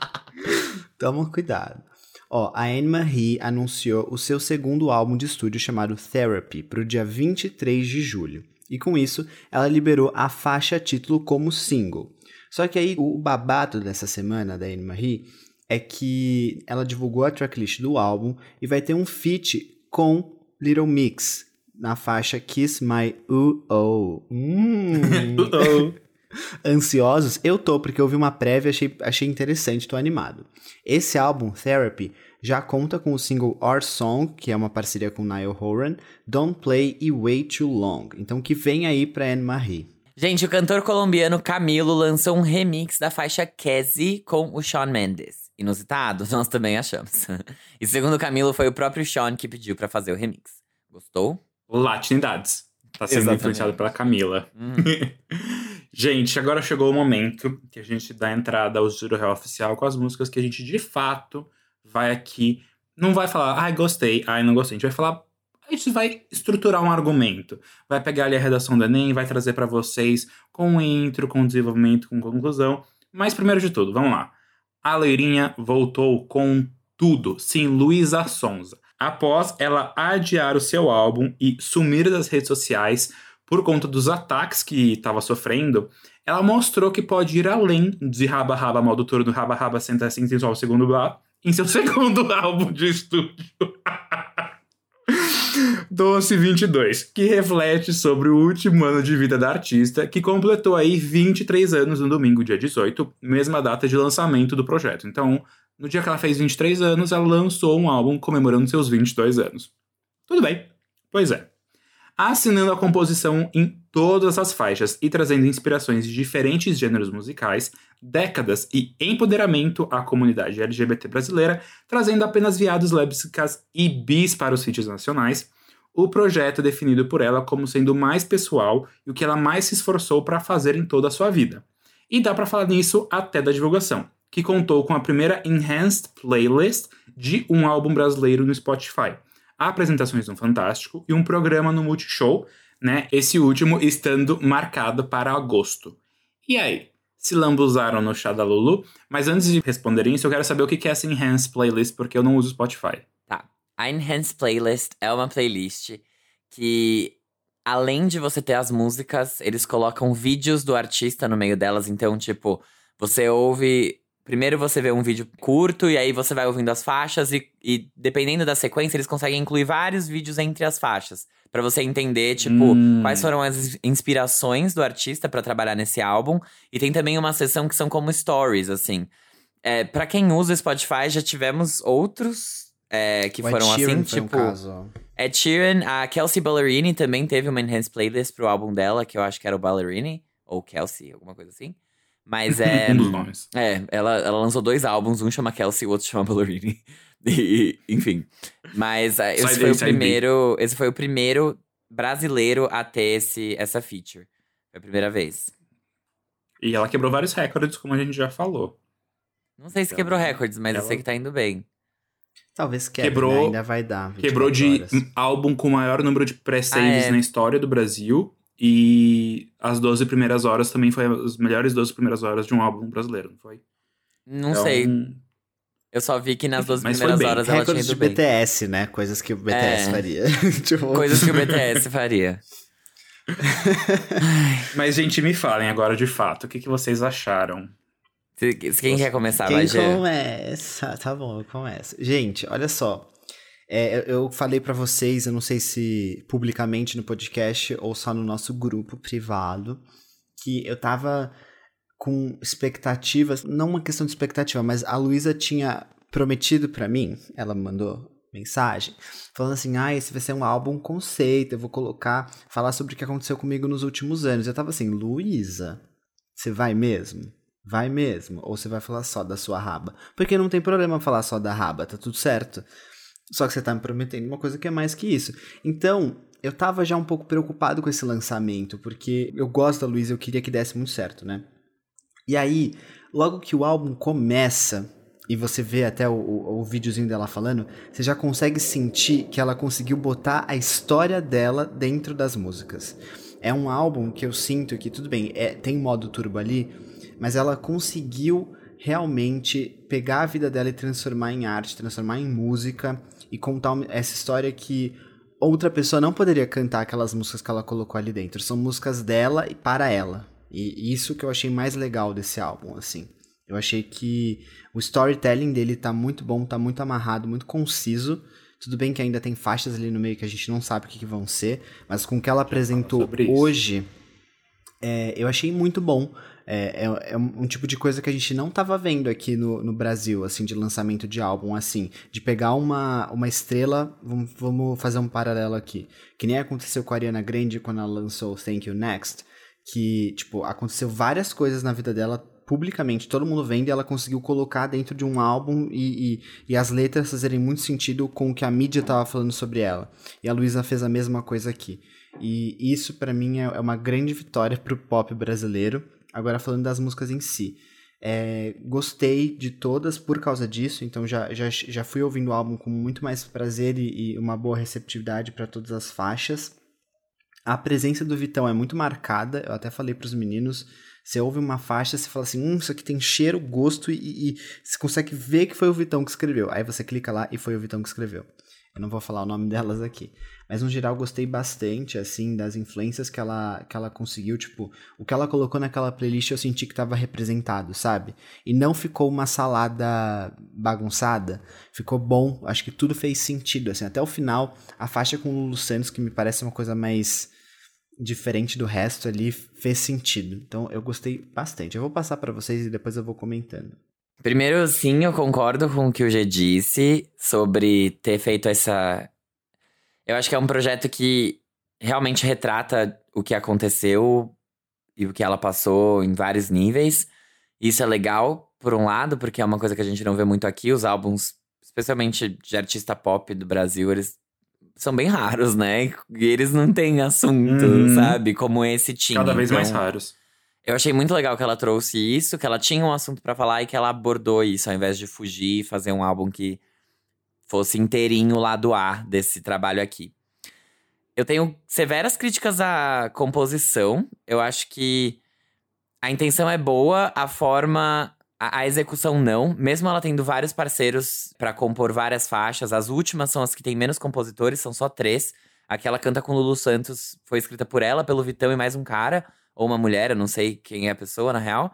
Speaker 3: toma cuidado. Ó, a Anne-Marie anunciou o seu segundo álbum de estúdio chamado Therapy para o dia 23 de julho. E com isso, ela liberou a faixa título como single. Só que aí, o babado dessa semana da Anne-Marie é que ela divulgou a tracklist do álbum e vai ter um feat com Little Mix na faixa Kiss My Uh-Oh. Hum. Ansiosos? Eu tô, porque eu vi uma prévia e achei, achei interessante, tô animado. Esse álbum, Therapy, já conta com o single Our Song, que é uma parceria com Niall Horan, Don't Play e Way Too Long. Então que vem aí pra Anne-Marie.
Speaker 1: Gente, o cantor colombiano Camilo lançou um remix da faixa Cassie com o Shawn Mendes. Inusitado? Nós também achamos. E segundo Camilo, foi o próprio Shawn que pediu pra fazer o remix. Gostou?
Speaker 2: Latinidades. Tá sendo
Speaker 1: Exatamente.
Speaker 2: influenciado pela Camila.
Speaker 1: Hum.
Speaker 2: gente, agora chegou o momento que a gente dá entrada ao Juro Real Oficial com as músicas que a gente de fato vai aqui. Não vai falar, ai, gostei, ai, não gostei. A gente vai falar. A gente vai estruturar um argumento. Vai pegar ali a redação do Enem, vai trazer pra vocês com intro, com desenvolvimento, com conclusão. Mas primeiro de tudo, vamos lá. A Leirinha voltou com tudo. Sim, Luísa Sonza. Após ela adiar o seu álbum e sumir das redes sociais por conta dos ataques que estava sofrendo, ela mostrou que pode ir além de Raba Raba Mal do Touro do Raba Raba Senta Assim Sensual Segundo Blá em seu segundo álbum de estúdio. Doce 22, que reflete sobre o último ano de vida da artista, que completou aí 23 anos no domingo, dia 18, mesma data de lançamento do projeto. Então, no dia que ela fez 23 anos, ela lançou um álbum comemorando seus 22 anos. Tudo bem. Pois é. Assinando a composição em todas as faixas e trazendo inspirações de diferentes gêneros musicais, décadas e empoderamento à comunidade LGBT brasileira, trazendo apenas viados lésbicas e bis para os hits nacionais, o projeto é definido por ela como sendo o mais pessoal e o que ela mais se esforçou para fazer em toda a sua vida. E dá para falar nisso até da divulgação, que contou com a primeira Enhanced Playlist de um álbum brasileiro no Spotify, apresentações no Fantástico e um programa no Multishow, né? Esse último estando marcado para agosto. E aí? Se lambuzaram no chá da Lulu? Mas antes de responderem isso, eu quero saber o que é essa Enhanced Playlist, porque eu não uso Spotify.
Speaker 1: Tá. A Enhanced Playlist é uma playlist que, além de você ter as músicas, eles colocam vídeos do artista no meio delas. Então, tipo, você ouve Primeiro você vê um vídeo curto e aí você vai ouvindo as faixas e, e dependendo da sequência eles conseguem incluir vários vídeos entre as faixas para você entender tipo hum. quais foram as inspirações do artista para trabalhar nesse álbum e tem também uma seção que são como stories assim. É, para quem usa o Spotify já tivemos outros é, que o foram Ed assim tipo um Ed Sheeran, a Kelsey Ballerini também teve uma enhanced playlist pro álbum dela que eu acho que era o Ballerini ou Kelsey alguma coisa assim. Mas é.
Speaker 2: um dos nomes.
Speaker 1: É, ela, ela lançou dois álbuns, um chama Kelsey e o outro chama Ballerini. E, enfim. Mas uh, esse foi o primeiro. Esse foi o primeiro brasileiro a ter esse, essa feature. Foi a primeira vez.
Speaker 2: E ela quebrou vários recordes, como a gente já falou.
Speaker 1: Não sei se então, quebrou recordes, mas ela... eu sei que tá indo bem.
Speaker 3: Talvez quebre, quebrou, né? ainda vai dar.
Speaker 2: Quebrou de horas. álbum com o maior número de pré-saves ah, é. na história do Brasil. E as 12 primeiras horas também foi as melhores 12 primeiras horas de um álbum brasileiro, não foi?
Speaker 1: Não então, sei. Eu só vi que nas 12 primeiras horas ela tinha ido
Speaker 3: de
Speaker 1: bem.
Speaker 3: BTS, né? Coisas que o BTS é. faria.
Speaker 1: tipo... Coisas que o BTS faria.
Speaker 2: Mas, gente, me falem agora de fato, o que, que vocês acharam?
Speaker 1: Quem quer começar,
Speaker 3: Quem começa? Tá bom, eu começo. Gente, olha só. É, eu falei para vocês, eu não sei se publicamente no podcast ou só no nosso grupo privado, que eu tava com expectativas, não uma questão de expectativa, mas a Luísa tinha prometido para mim, ela mandou mensagem, falando assim: ah, esse vai ser um álbum conceito, eu vou colocar, falar sobre o que aconteceu comigo nos últimos anos. Eu tava assim, Luísa, você vai mesmo? Vai mesmo? Ou você vai falar só da sua raba? Porque não tem problema falar só da raba, tá tudo certo. Só que você tá me prometendo uma coisa que é mais que isso. Então, eu tava já um pouco preocupado com esse lançamento, porque eu gosto da Luísa, eu queria que desse muito certo, né? E aí, logo que o álbum começa, e você vê até o, o, o videozinho dela falando, você já consegue sentir que ela conseguiu botar a história dela dentro das músicas. É um álbum que eu sinto que, tudo bem, é, tem modo turbo ali, mas ela conseguiu realmente pegar a vida dela e transformar em arte, transformar em música e contar essa história que outra pessoa não poderia cantar aquelas músicas que ela colocou ali dentro. São músicas dela e para ela. E isso que eu achei mais legal desse álbum, assim. Eu achei que o storytelling dele tá muito bom, tá muito amarrado, muito conciso. Tudo bem que ainda tem faixas ali no meio que a gente não sabe o que, que vão ser, mas com o que ela apresentou hoje, é, eu achei muito bom. É, é, é, um tipo de coisa que a gente não estava vendo aqui no, no Brasil, assim, de lançamento de álbum, assim, de pegar uma, uma estrela, vamos, vamos fazer um paralelo aqui, que nem aconteceu com a Ariana Grande quando ela lançou Thank You Next, que, tipo, aconteceu várias coisas na vida dela publicamente, todo mundo vendo e ela conseguiu colocar dentro de um álbum e, e, e as letras fazerem muito sentido com o que a mídia estava falando sobre ela. E a Luísa fez a mesma coisa aqui. E isso, para mim, é, é uma grande vitória pro pop brasileiro. Agora, falando das músicas em si. É, gostei de todas por causa disso, então já, já, já fui ouvindo o álbum com muito mais prazer e, e uma boa receptividade para todas as faixas. A presença do Vitão é muito marcada, eu até falei para os meninos. Você ouve uma faixa, você fala assim: hum, isso aqui tem cheiro, gosto, e, e, você consegue ver que foi o Vitão que escreveu. Aí você clica lá e foi o Vitão que escreveu. Eu não vou falar o nome delas aqui. Mas no geral gostei bastante, assim, das influências que ela, que ela conseguiu. Tipo, o que ela colocou naquela playlist eu senti que estava representado, sabe? E não ficou uma salada bagunçada. Ficou bom. Acho que tudo fez sentido, assim. Até o final, a faixa com o Lulu Santos, que me parece uma coisa mais diferente do resto ali, fez sentido. Então eu gostei bastante. Eu vou passar para vocês e depois eu vou comentando.
Speaker 1: Primeiro, sim, eu concordo com o que o G disse sobre ter feito essa. Eu acho que é um projeto que realmente retrata o que aconteceu e o que ela passou em vários níveis. Isso é legal, por um lado, porque é uma coisa que a gente não vê muito aqui. Os álbuns, especialmente de artista pop do Brasil, eles são bem raros, né? E eles não têm assunto, uhum. sabe? Como esse tinha.
Speaker 2: Cada vez então, mais raros.
Speaker 1: Eu achei muito legal que ela trouxe isso, que ela tinha um assunto para falar e que ela abordou isso, ao invés de fugir e fazer um álbum que fosse inteirinho lá do ar desse trabalho aqui. Eu tenho severas críticas à composição. Eu acho que a intenção é boa, a forma, a, a execução não. Mesmo ela tendo vários parceiros para compor várias faixas, as últimas são as que têm menos compositores, são só três. Aquela canta com Lulu Santos foi escrita por ela, pelo Vitão e mais um cara ou uma mulher, eu não sei quem é a pessoa na real.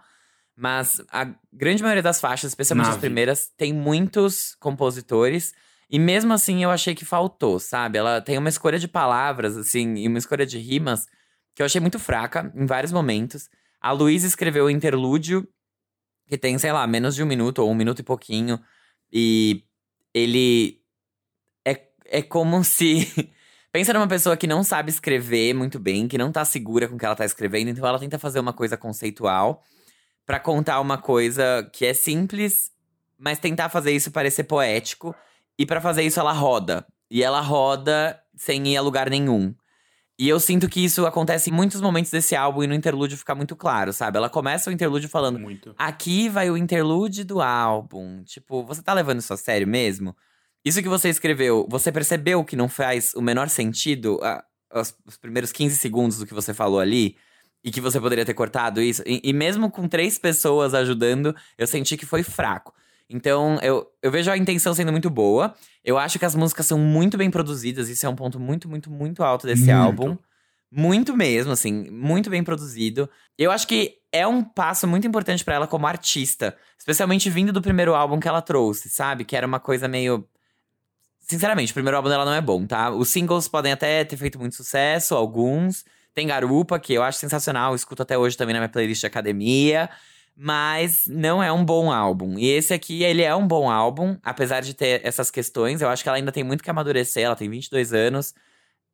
Speaker 1: Mas a grande maioria das faixas, especialmente Nave. as primeiras, tem muitos compositores. E mesmo assim eu achei que faltou, sabe? Ela tem uma escolha de palavras, assim, e uma escolha de rimas que eu achei muito fraca em vários momentos. A Luísa escreveu o interlúdio, que tem, sei lá, menos de um minuto ou um minuto e pouquinho. E ele é, é como se Pensa numa pessoa que não sabe escrever muito bem, que não tá segura com o que ela tá escrevendo, então ela tenta fazer uma coisa conceitual para contar uma coisa que é simples, mas tentar fazer isso parecer poético. E para fazer isso ela roda. E ela roda sem ir a lugar nenhum. E eu sinto que isso acontece em muitos momentos desse álbum e no interlúdio fica muito claro, sabe? Ela começa o interlúdio falando: muito. Aqui vai o interlúdio do álbum. Tipo, você tá levando isso a sério mesmo? Isso que você escreveu, você percebeu que não faz o menor sentido a, os, os, primeiros 15 segundos do que você falou ali? E que você poderia ter cortado isso? E, e, mesmo com três pessoas ajudando, eu senti que foi fraco. Então, eu, eu vejo a intenção sendo muito boa. Eu acho que as músicas são muito bem produzidas. Isso é um ponto muito, muito, muito alto desse muito. álbum. Muito mesmo, assim, muito bem produzido. Eu acho que é um passo muito importante para ela como artista. Especialmente vindo do primeiro álbum que ela trouxe, sabe? Que era uma coisa meio Sinceramente, o primeiro álbum dela não é bom, tá? Os singles podem até ter feito muito sucesso, alguns. Tem Garupa, que eu acho sensacional, escuto até hoje também na minha playlist de academia. Mas não é um bom álbum. E esse aqui, ele é um bom álbum, apesar de ter essas questões. Eu acho que ela ainda tem muito que amadurecer. Ela tem 22 anos.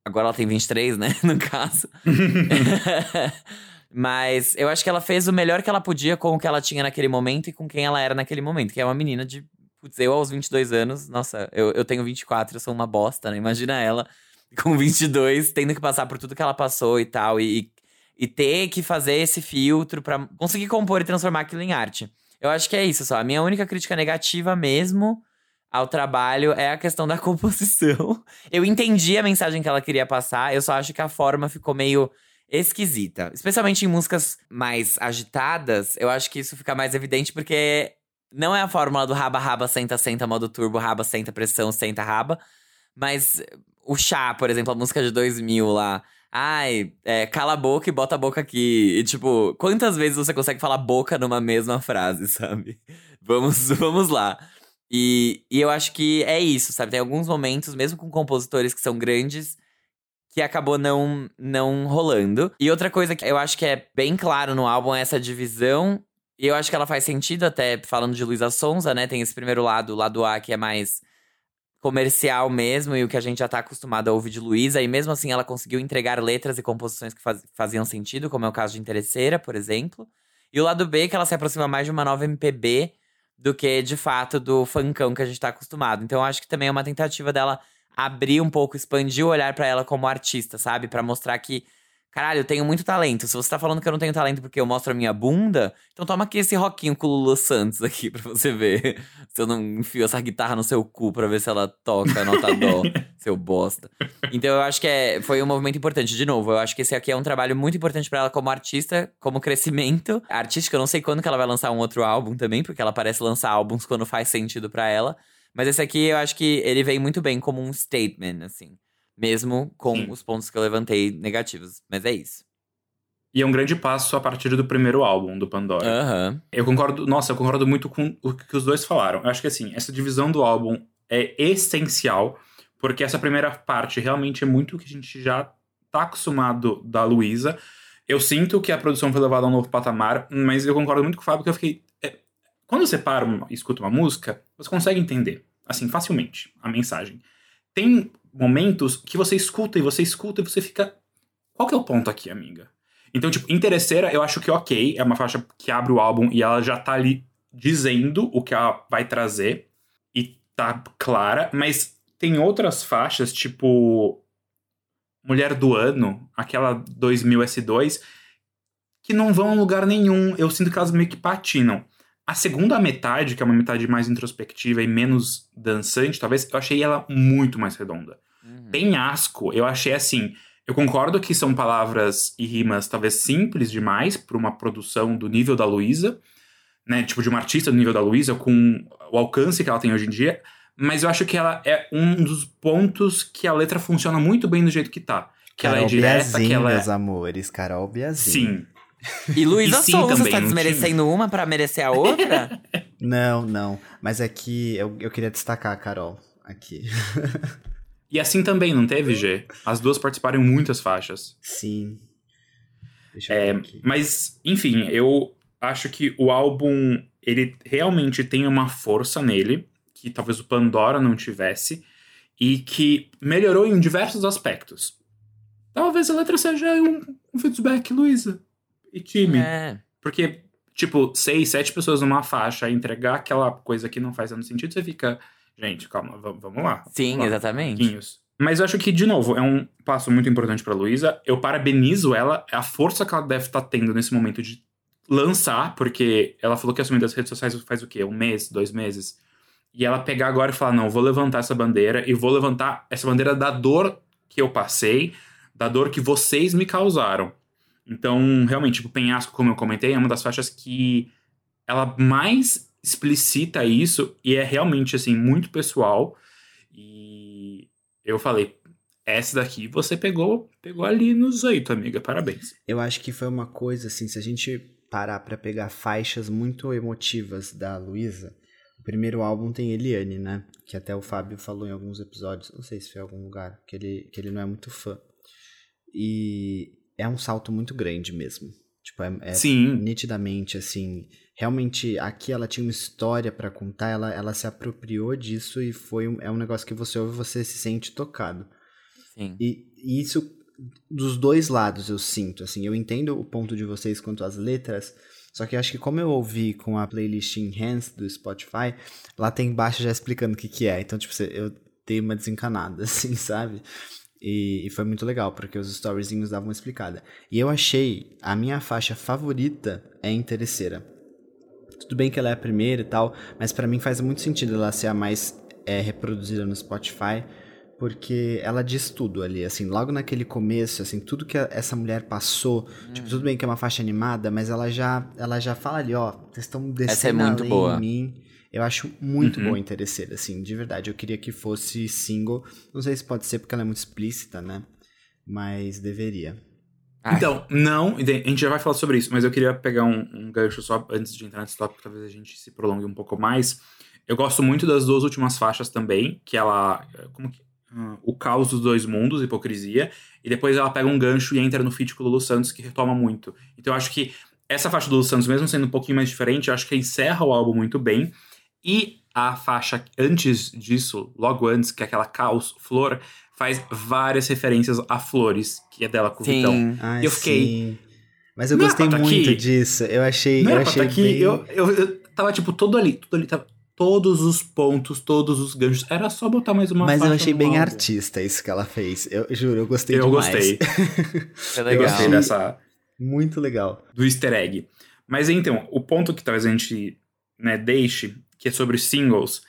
Speaker 1: Agora ela tem 23, né? No caso. Mas eu acho que ela fez o melhor que ela podia com o que ela tinha naquele momento e com quem ela era naquele momento, que é uma menina de Putz, eu aos 22 anos, nossa, eu, eu tenho 24, eu sou uma bosta, né? Imagina ela com 22, tendo que passar por tudo que ela passou e tal, e, e ter que fazer esse filtro para conseguir compor e transformar aquilo em arte. Eu acho que é isso só. A minha única crítica negativa mesmo ao trabalho é a questão da composição. Eu entendi a mensagem que ela queria passar, eu só acho que a forma ficou meio esquisita. Especialmente em músicas mais agitadas, eu acho que isso fica mais evidente porque não é a fórmula do raba, raba, senta, senta, modo turbo, raba, senta, pressão, senta, raba. Mas o chá, por exemplo, a música de 2000 lá. Ai, é, cala a boca e bota a boca aqui. E tipo, quantas vezes você consegue falar boca numa mesma frase, sabe? Vamos, vamos lá. E, e eu acho que é isso, sabe? Tem alguns momentos, mesmo com compositores que são grandes, que acabou não, não rolando. E outra coisa que eu acho que é bem claro no álbum é essa divisão e eu acho que ela faz sentido, até falando de Luísa Sonza, né? Tem esse primeiro lado, o lado A, que é mais comercial mesmo, e o que a gente já tá acostumado a ouvir de Luísa. E mesmo assim, ela conseguiu entregar letras e composições que faz, faziam sentido, como é o caso de Interesseira, por exemplo. E o lado B, que ela se aproxima mais de uma nova MPB do que, de fato, do funkão que a gente tá acostumado. Então, acho que também é uma tentativa dela abrir um pouco, expandir o olhar para ela como artista, sabe? para mostrar que Caralho, eu tenho muito talento. Se você tá falando que eu não tenho talento porque eu mostro a minha bunda, então toma aqui esse roquinho com o Lula Santos aqui pra você ver. Se eu não enfio essa guitarra no seu cu pra ver se ela toca a nota dó, seu bosta. Então eu acho que é, foi um movimento importante. De novo, eu acho que esse aqui é um trabalho muito importante para ela como artista, como crescimento artístico. Eu não sei quando que ela vai lançar um outro álbum também, porque ela parece lançar álbuns quando faz sentido para ela. Mas esse aqui eu acho que ele vem muito bem como um statement, assim. Mesmo com
Speaker 2: Sim.
Speaker 1: os pontos que eu levantei negativos. Mas é isso.
Speaker 2: E é um grande passo a partir do primeiro álbum do Pandora.
Speaker 1: Aham.
Speaker 2: Eu concordo, nossa, eu concordo muito com o que os dois falaram. Eu acho que assim, essa divisão do álbum é essencial, porque essa primeira parte realmente é muito o que a gente já tá acostumado da Luísa. Eu sinto que a produção foi levada a um novo patamar, mas eu concordo muito com o Fábio que eu fiquei. é, quando você para e escuta uma música, você consegue entender, assim, facilmente, a mensagem. Tem momentos que você escuta e você escuta e você fica. Qual que é o ponto aqui, amiga? Então, tipo, Interesseira, eu acho que ok, é uma faixa que abre o álbum e ela já tá ali dizendo o que ela vai trazer e tá clara, mas tem outras faixas, tipo Mulher do Ano, aquela 2000 S2, que não vão a lugar nenhum. Eu sinto que elas meio que patinam. A segunda metade, que é uma metade mais introspectiva e menos dançante, talvez, eu achei ela muito mais redonda.
Speaker 1: Uhum.
Speaker 2: Penhasco, eu achei assim. Eu concordo que são palavras e rimas talvez simples demais para uma produção do nível da Luísa, né? Tipo, de uma artista do nível da Luísa, com o alcance que ela tem hoje em dia. Mas eu acho que ela é um dos pontos que a letra funciona muito bem do jeito que tá. Que ela é
Speaker 3: Carol
Speaker 2: direta,
Speaker 3: Biazin,
Speaker 2: que ela é.
Speaker 3: meus amores. Carol Biazin.
Speaker 2: Sim.
Speaker 1: E Luísa Souza
Speaker 2: também,
Speaker 1: tá desmerecendo uma pra merecer a outra?
Speaker 3: Não, não. Mas aqui eu, eu queria destacar a Carol. Aqui.
Speaker 2: E assim também, não teve, G? As duas participaram em muitas faixas.
Speaker 3: Sim. Deixa eu
Speaker 2: É,
Speaker 3: ver aqui.
Speaker 2: mas, enfim, eu acho que o álbum, ele realmente tem uma força nele, que talvez o Pandora não tivesse, e que melhorou em diversos aspectos. Talvez a letra seja um, um feedback, Luísa, e time.
Speaker 1: é.
Speaker 2: Porque, tipo, seis, sete pessoas numa faixa, entregar aquela coisa que não faz tanto sentido, você fica, gente, calma, vamos, lá.
Speaker 1: Sim,
Speaker 2: vamos lá.
Speaker 1: exatamente.
Speaker 2: Mas eu acho que, de novo, é um passo muito importante pra Luísa. Eu parabenizo ela, a força que ela deve estar tendo nesse momento de lançar, porque ela falou que assumiu das redes sociais faz o quê? Um mês, dois meses. E ela pegar agora e falar: não, vou levantar essa bandeira e vou levantar essa bandeira da dor que eu passei, da dor que vocês me causaram. Então, realmente, tipo, Penhasco, como eu comentei, é uma das faixas que ela mais explicita isso e é realmente, assim, muito pessoal. E eu falei, essa daqui você pegou, pegou ali nos oito, amiga, parabéns.
Speaker 3: Eu acho que foi uma coisa, assim, se a gente parar pra pegar faixas muito emotivas da Luísa, o primeiro álbum tem Eliane, né? Que até o Fábio falou em alguns episódios, não sei se foi em algum lugar, que ele, que ele não é muito fã. E é um salto muito grande mesmo. Tipo, é, é
Speaker 2: Sim,
Speaker 3: nitidamente, assim, realmente aqui ela tinha uma história pra contar, ela, ela se apropriou disso e foi um, é um negócio que você ouve e você se sente tocado.
Speaker 1: Sim.
Speaker 3: E, e isso dos dois lados eu sinto, assim, eu entendo o ponto de vocês quanto às letras, só que eu acho que como eu ouvi com a playlist Enhanced do Spotify, lá tem embaixo já explicando o que que é, então, tipo, eu dei uma desencanada, assim, sabe? E, e foi muito legal, porque os storyzinhos davam uma explicada. E eu achei, a minha faixa favorita é Interesseira. Tudo bem que ela é a primeira e tal, mas pra mim faz muito sentido ela ser a mais é, reproduzida no Spotify, porque ela diz tudo ali, assim, logo naquele começo, assim, tudo que a- essa mulher passou, tipo, tudo bem que é uma faixa animada, mas ela já, ela já fala ali, ó, vocês estão descendo
Speaker 1: muito
Speaker 3: além
Speaker 1: boa.
Speaker 3: em mim. Eu acho muito
Speaker 2: Uhum.
Speaker 3: boa interesseira, assim, de verdade. Eu queria que fosse single. Não sei se pode ser porque ela é muito explícita, né? Mas deveria.
Speaker 1: Ai.
Speaker 2: Então, não, a gente já vai falar sobre isso, mas eu queria pegar um, um gancho só antes de entrar nesse tópico, talvez a gente se prolongue um pouco mais. Eu gosto muito das duas últimas faixas também, que ela. Como que. ah, o caos dos dois mundos, hipocrisia, e depois ela pega um gancho e entra no feat com o Lulu Santos, que retoma muito. Então eu acho que essa faixa do Lulu Santos, mesmo sendo um pouquinho mais diferente, eu acho que encerra o álbum muito bem. E a faixa antes disso, logo antes, que é aquela caos, flor, faz várias referências a flores, que é dela com o Vitão.
Speaker 1: Sim.
Speaker 3: Ai,
Speaker 2: Eu fiquei-
Speaker 3: sim. Mas eu
Speaker 2: Não era
Speaker 3: gostei
Speaker 2: tá
Speaker 3: muito
Speaker 2: aqui?
Speaker 3: disso. Eu achei.
Speaker 2: Não
Speaker 3: eu
Speaker 2: pra
Speaker 3: achei
Speaker 2: aqui,
Speaker 3: bem...
Speaker 2: eu, eu, eu tava tipo todo ali, tudo ali, tava todos os pontos, todos os ganchos. Era só botar mais uma
Speaker 3: Mas eu achei bem
Speaker 2: álbum.
Speaker 3: artista isso que ela fez. Eu juro, eu gostei
Speaker 2: Eu
Speaker 3: demais.
Speaker 2: gostei. Eu
Speaker 1: legal.
Speaker 2: gostei dessa
Speaker 3: Muito legal.
Speaker 2: do easter egg. Mas então, o ponto que talvez a gente né, deixe, que é sobre singles,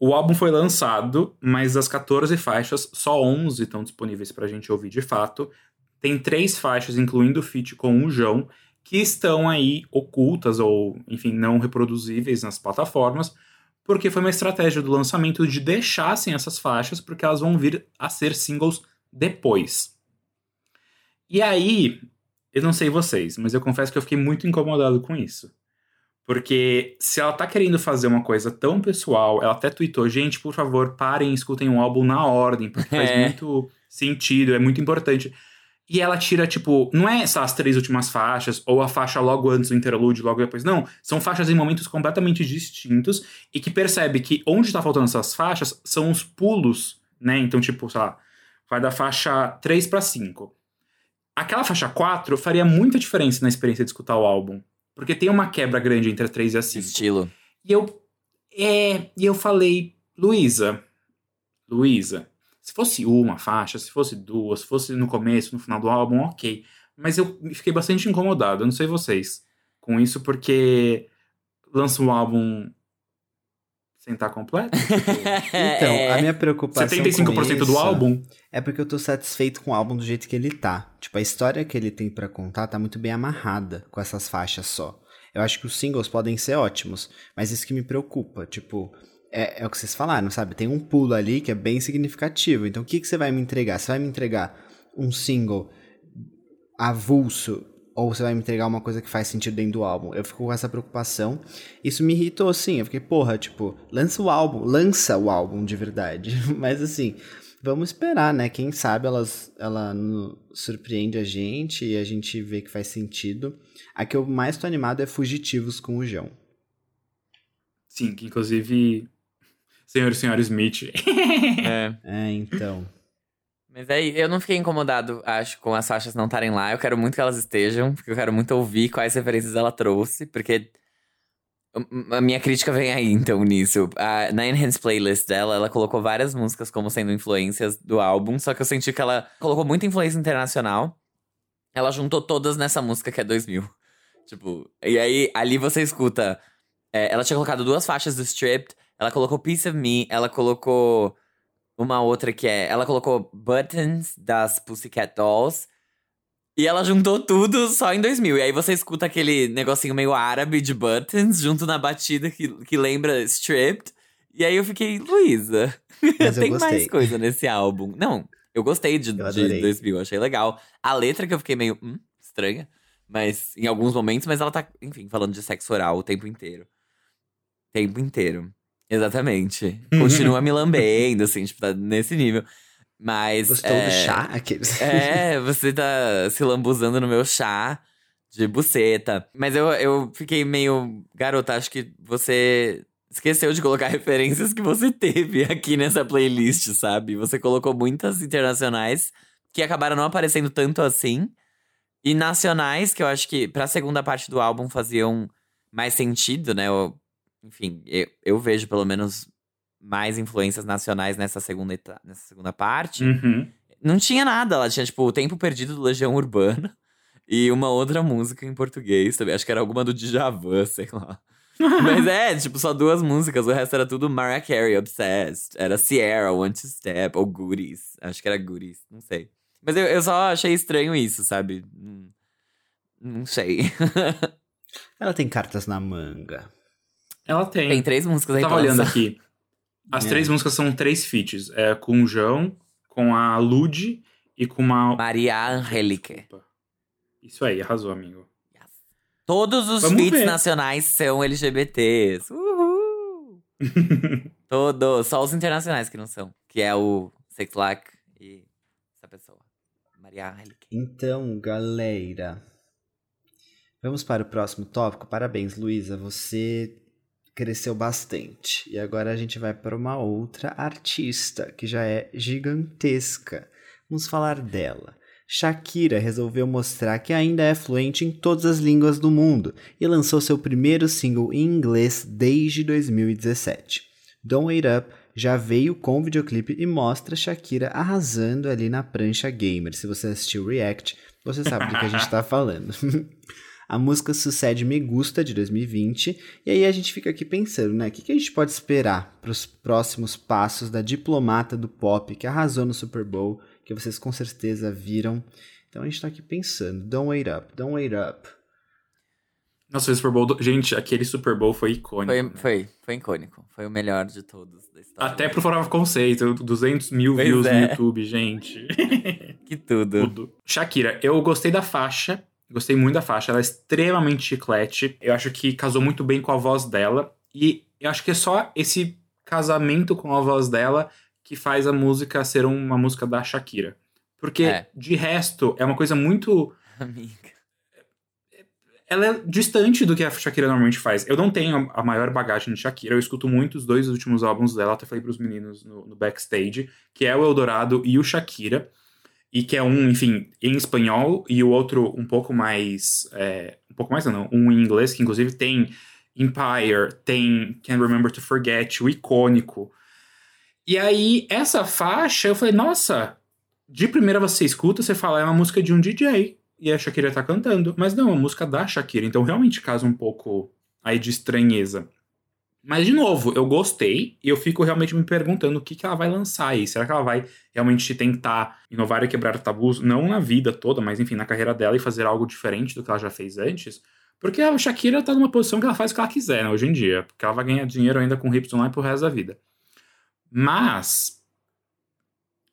Speaker 2: o álbum foi lançado, mas das 14 faixas, só 11 estão disponíveis pra gente ouvir de fato. Tem três faixas, incluindo o feat com o João, que estão aí ocultas ou, enfim, não reproduzíveis nas plataformas, porque foi uma estratégia do lançamento de deixassem essas faixas, porque elas vão vir a ser singles depois. E aí, eu não sei vocês, mas eu confesso que eu fiquei muito incomodado com isso. Porque se ela tá querendo fazer uma coisa tão pessoal, ela até tweetou, gente, por favor, parem e escutem um álbum na ordem, porque faz é. muito sentido, é muito importante. E ela tira, tipo, não é só as três últimas faixas, ou a faixa logo antes do interlude, logo depois. Não. São faixas em momentos completamente distintos e que percebe que onde tá faltando essas faixas são os pulos, né? Então, tipo, sei lá, vai da faixa 3 para 5. Aquela faixa 4 faria muita diferença na experiência de escutar o álbum. Porque tem uma quebra grande entre a 3 e a 5.
Speaker 1: Estilo.
Speaker 2: E eu. É. E eu falei, Luísa. Luísa, se fosse uma faixa, se fosse duas, se fosse no começo, no final do álbum, ok. Mas eu fiquei bastante incomodado, eu não sei vocês, com isso, porque lança um álbum sem estar completo.
Speaker 3: Então, a minha preocupação. 75%
Speaker 2: do álbum?
Speaker 3: É porque eu tô satisfeito com o álbum do jeito que ele tá. Tipo, a história que ele tem para contar tá muito bem amarrada com essas faixas só. Eu acho que os singles podem ser ótimos, mas isso que me preocupa. Tipo, é, é o que vocês falaram, sabe? Tem um pulo ali que é bem significativo. Então, o que, que você vai me entregar? Você vai me entregar um single avulso ou você vai me entregar uma coisa que faz sentido dentro do álbum? Eu fico com essa preocupação. Isso me irritou, sim. Eu fiquei, porra, tipo, lança o álbum, lança o álbum de verdade. Mas assim, vamos esperar, né? Quem sabe elas, ela surpreende a gente e a gente vê que faz sentido. A que eu mais tô animado é Fugitivos com o João.
Speaker 2: Sim, que inclusive senhor e senhora Smith.
Speaker 3: é. é, então.
Speaker 1: Mas aí, eu não fiquei incomodado, acho, com as faixas não estarem lá. Eu quero muito que elas estejam, porque eu quero muito ouvir quais referências ela trouxe, porque a minha crítica vem aí, então, nisso. A, na Enhanced Playlist dela, ela colocou várias músicas como sendo influências do álbum, só que eu senti que ela colocou muita influência internacional. Ela juntou todas nessa música que é 2000. Tipo, e aí, ali você escuta. É, ela tinha colocado duas faixas do Stripped, ela colocou Piece of Me, ela colocou uma outra que é. Ela colocou Buttons das Pussycat Dolls. E ela juntou tudo só em 2000. E aí você escuta aquele negocinho meio árabe de buttons junto na batida que, que lembra Stripped. E aí eu fiquei, Luísa, tem mais coisa nesse álbum. Não, eu gostei de, eu de 2000, achei legal. A letra que eu fiquei meio hum, estranha, mas em alguns momentos, mas ela tá, enfim, falando de sexo oral o tempo inteiro. Tempo inteiro. Exatamente. Continua me lambendo, assim, tipo, tá nesse nível. Mas.
Speaker 3: Gostou é... do chá? Aqueles.
Speaker 1: É, você tá se lambuzando no meu chá de buceta. Mas eu, eu fiquei meio. Garota, acho que você esqueceu de colocar referências que você teve aqui nessa playlist, sabe? Você colocou muitas internacionais que acabaram não aparecendo tanto assim. E nacionais, que eu acho que pra segunda parte do álbum faziam mais sentido, né? Eu enfim, eu, eu vejo pelo menos mais influências nacionais nessa segunda, nessa segunda parte.
Speaker 2: Uhum.
Speaker 1: Não tinha nada, ela tinha, tipo, O Tempo Perdido do Legião Urbana e uma outra música em português também. Acho que era alguma do Djavan, sei lá. Mas é, tipo, só duas músicas, o resto era tudo Mariah Carey, Obsessed. Era Sierra, One to Step, ou Goodies. Acho que era Goodies, não sei. Mas eu, eu só achei estranho isso, sabe? Não, não sei.
Speaker 3: Ela tem cartas na manga.
Speaker 2: Ela tem.
Speaker 1: Tem três músicas aí.
Speaker 2: Eu tava olhando aqui. As é. três músicas são três feats. É com o João, com a Lud e com uma.
Speaker 1: Maria Angelique.
Speaker 2: Isso aí, arrasou, amigo. Yes.
Speaker 1: Todos os Vamos feats ver. nacionais são LGBTs. Uhul! Todos. Só os internacionais que não são. Que é o Sex Lack e essa pessoa. Maria Angelique.
Speaker 3: Então, galera. Vamos para o próximo tópico. Parabéns, Luísa. Você cresceu bastante. E agora a gente vai para uma outra artista que já é gigantesca. Vamos falar dela. Shakira resolveu mostrar que ainda é fluente em todas as línguas do mundo e lançou seu primeiro single em inglês desde 2017. Don't Wait Up já veio com videoclipe e mostra Shakira arrasando ali na prancha gamer. Se você assistiu React, você sabe do que a gente está falando. A música sucede Me Gusta de 2020, e aí a gente fica aqui pensando, né? O que, que a gente pode esperar para os próximos passos da diplomata do pop que arrasou no Super Bowl, que vocês com certeza viram. Então a gente está aqui pensando, don't wait up, don't wait up.
Speaker 2: Nossa, o Super Bowl. Do... Gente, aquele Super Bowl foi icônico.
Speaker 1: Foi,
Speaker 2: né?
Speaker 1: foi, foi icônico. Foi o melhor de todos da história.
Speaker 2: Até pro Fora Conceito, 200 mil
Speaker 1: Pois
Speaker 2: views
Speaker 1: é.
Speaker 2: no YouTube, gente.
Speaker 1: Que tudo.
Speaker 2: Tudo. Shakira, eu gostei da faixa. Gostei muito da faixa. Ela é extremamente chiclete. Eu acho que casou muito bem com a voz dela. E eu acho que é só esse casamento com a voz dela que faz a música ser uma música da Shakira. Porque,
Speaker 1: É.
Speaker 2: de resto, é uma coisa muito.
Speaker 1: Amiga.
Speaker 2: Ela é distante do que a Shakira normalmente faz. Eu não tenho a maior bagagem de Shakira. Eu escuto muito os dois últimos álbuns dela. Até falei pros meninos no, no backstage. Que é o Eldorado e o Shakira. E que é um, enfim, em espanhol. E o outro um pouco mais... é, um pouco mais não, um em inglês. Que inclusive tem Empire. Tem Can't Remember to Forget. O icônico. E aí, essa faixa, eu falei, nossa... De primeira você escuta, você fala, é uma música de um DJ e a Shakira tá cantando. Mas não, é uma música da Shakira, então realmente casa um pouco aí de estranheza. Mas, de novo, eu gostei e eu fico realmente me perguntando o que, que ela vai lançar aí. Será que ela vai realmente tentar inovar e quebrar tabus, não na vida toda, mas enfim, na carreira dela e fazer algo diferente do que ela já fez antes? Porque a Shakira tá numa posição que ela faz o que ela quiser, né, hoje em dia. Porque ela vai ganhar dinheiro ainda com hips online pro resto da vida. Mas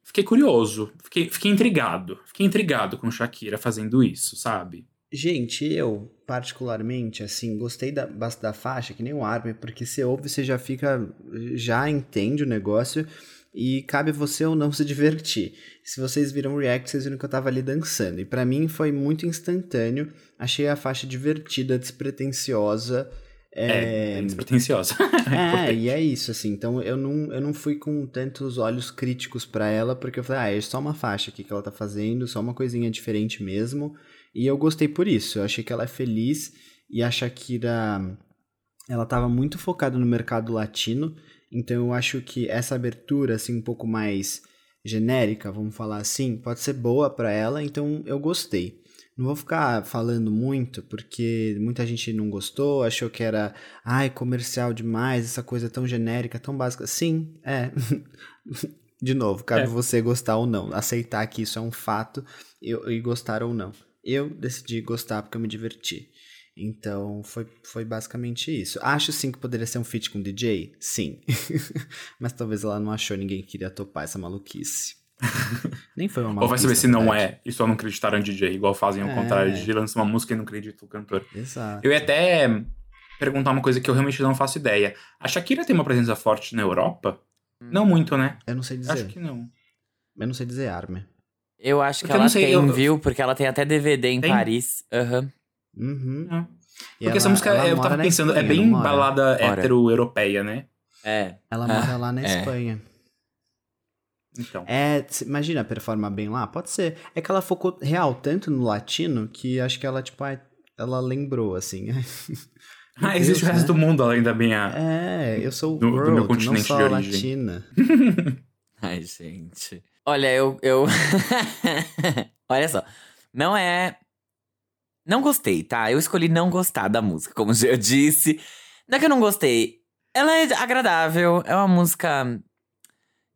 Speaker 2: fiquei curioso, fiquei, fiquei intrigado. Fiquei intrigado com Shakira fazendo isso, sabe?
Speaker 3: Gente, eu, particularmente, assim, gostei da, da faixa, que nem o Armin, porque você ouve, você já fica. já entende o negócio e cabe você ou não se divertir. Se vocês viram o react, vocês viram que eu tava ali dançando. E pra mim foi muito instantâneo. Achei a faixa divertida, despretensiosa.
Speaker 2: É,
Speaker 3: É,
Speaker 2: é despretensiosa.
Speaker 3: é, e é isso, assim. Então eu não, eu não fui com tantos olhos críticos pra ela, porque eu falei, ah, é só uma faixa aqui que ela tá fazendo, só uma coisinha diferente mesmo. E eu gostei por isso. Eu achei que ela é feliz e a Shakira, ela tava muito focada no mercado latino. Então eu acho que essa abertura, assim, um pouco mais genérica, vamos falar assim, pode ser boa pra ela. Então eu gostei. Não vou ficar falando muito, porque muita gente não gostou, achou que era, ai, comercial demais, essa coisa tão genérica, tão básica. Sim, é. De novo, cabe
Speaker 2: É.
Speaker 3: você gostar ou não, aceitar que isso é um fato eu- e gostar ou não. Eu decidi gostar porque eu me diverti. Então, foi, foi basicamente isso. Acho sim que poderia ser um feat com DJ? Sim. Mas talvez ela não achou ninguém que queria topar essa maluquice. Nem foi uma
Speaker 2: Ou
Speaker 3: maluquice.
Speaker 2: vai saber se não é e só não acreditaram em DJ, igual fazem ao
Speaker 3: É.
Speaker 2: contrário, de lança uma música e não acredita o cantor.
Speaker 3: Exato.
Speaker 2: Eu ia até perguntar uma coisa que eu realmente não faço ideia. A Shakira tem uma presença forte na Europa? Não muito, né?
Speaker 3: Eu não sei dizer.
Speaker 2: Acho que não.
Speaker 3: Eu não sei dizer arma.
Speaker 1: Eu acho que
Speaker 2: Porque eu
Speaker 1: ela
Speaker 2: sei,
Speaker 1: tem,
Speaker 2: eu-
Speaker 1: viu? Porque ela tem até DVD em
Speaker 2: Tem?
Speaker 1: Paris. Aham.
Speaker 3: Uhum.
Speaker 2: É.
Speaker 3: E
Speaker 2: Porque essa
Speaker 3: ela-
Speaker 2: música,
Speaker 3: ela
Speaker 2: eu tava pensando, é
Speaker 3: Espanha,
Speaker 2: bem
Speaker 3: não mora?
Speaker 2: balada
Speaker 1: Mora.
Speaker 2: hetero-europeia, né?
Speaker 1: É.
Speaker 3: Ela
Speaker 1: Ah,
Speaker 3: mora lá na
Speaker 1: é.
Speaker 3: Espanha.
Speaker 2: Então.
Speaker 3: É, imagina performar bem lá? Pode ser. É que ela focou real tanto no latino que acho que ela, tipo, ela lembrou, assim.
Speaker 2: Ah, existe
Speaker 3: Deus,
Speaker 2: o resto
Speaker 3: né?
Speaker 2: do mundo ainda bem a.
Speaker 3: É, eu sou
Speaker 2: Do- do
Speaker 3: world,
Speaker 2: meu continente
Speaker 3: não só
Speaker 2: de origem.
Speaker 3: latina.
Speaker 1: Ai, gente. Olha, eu. eu... Olha só. Não é. Não gostei, tá? Eu escolhi não gostar da música, como eu disse. Não é que eu não gostei. Ela é agradável, é uma música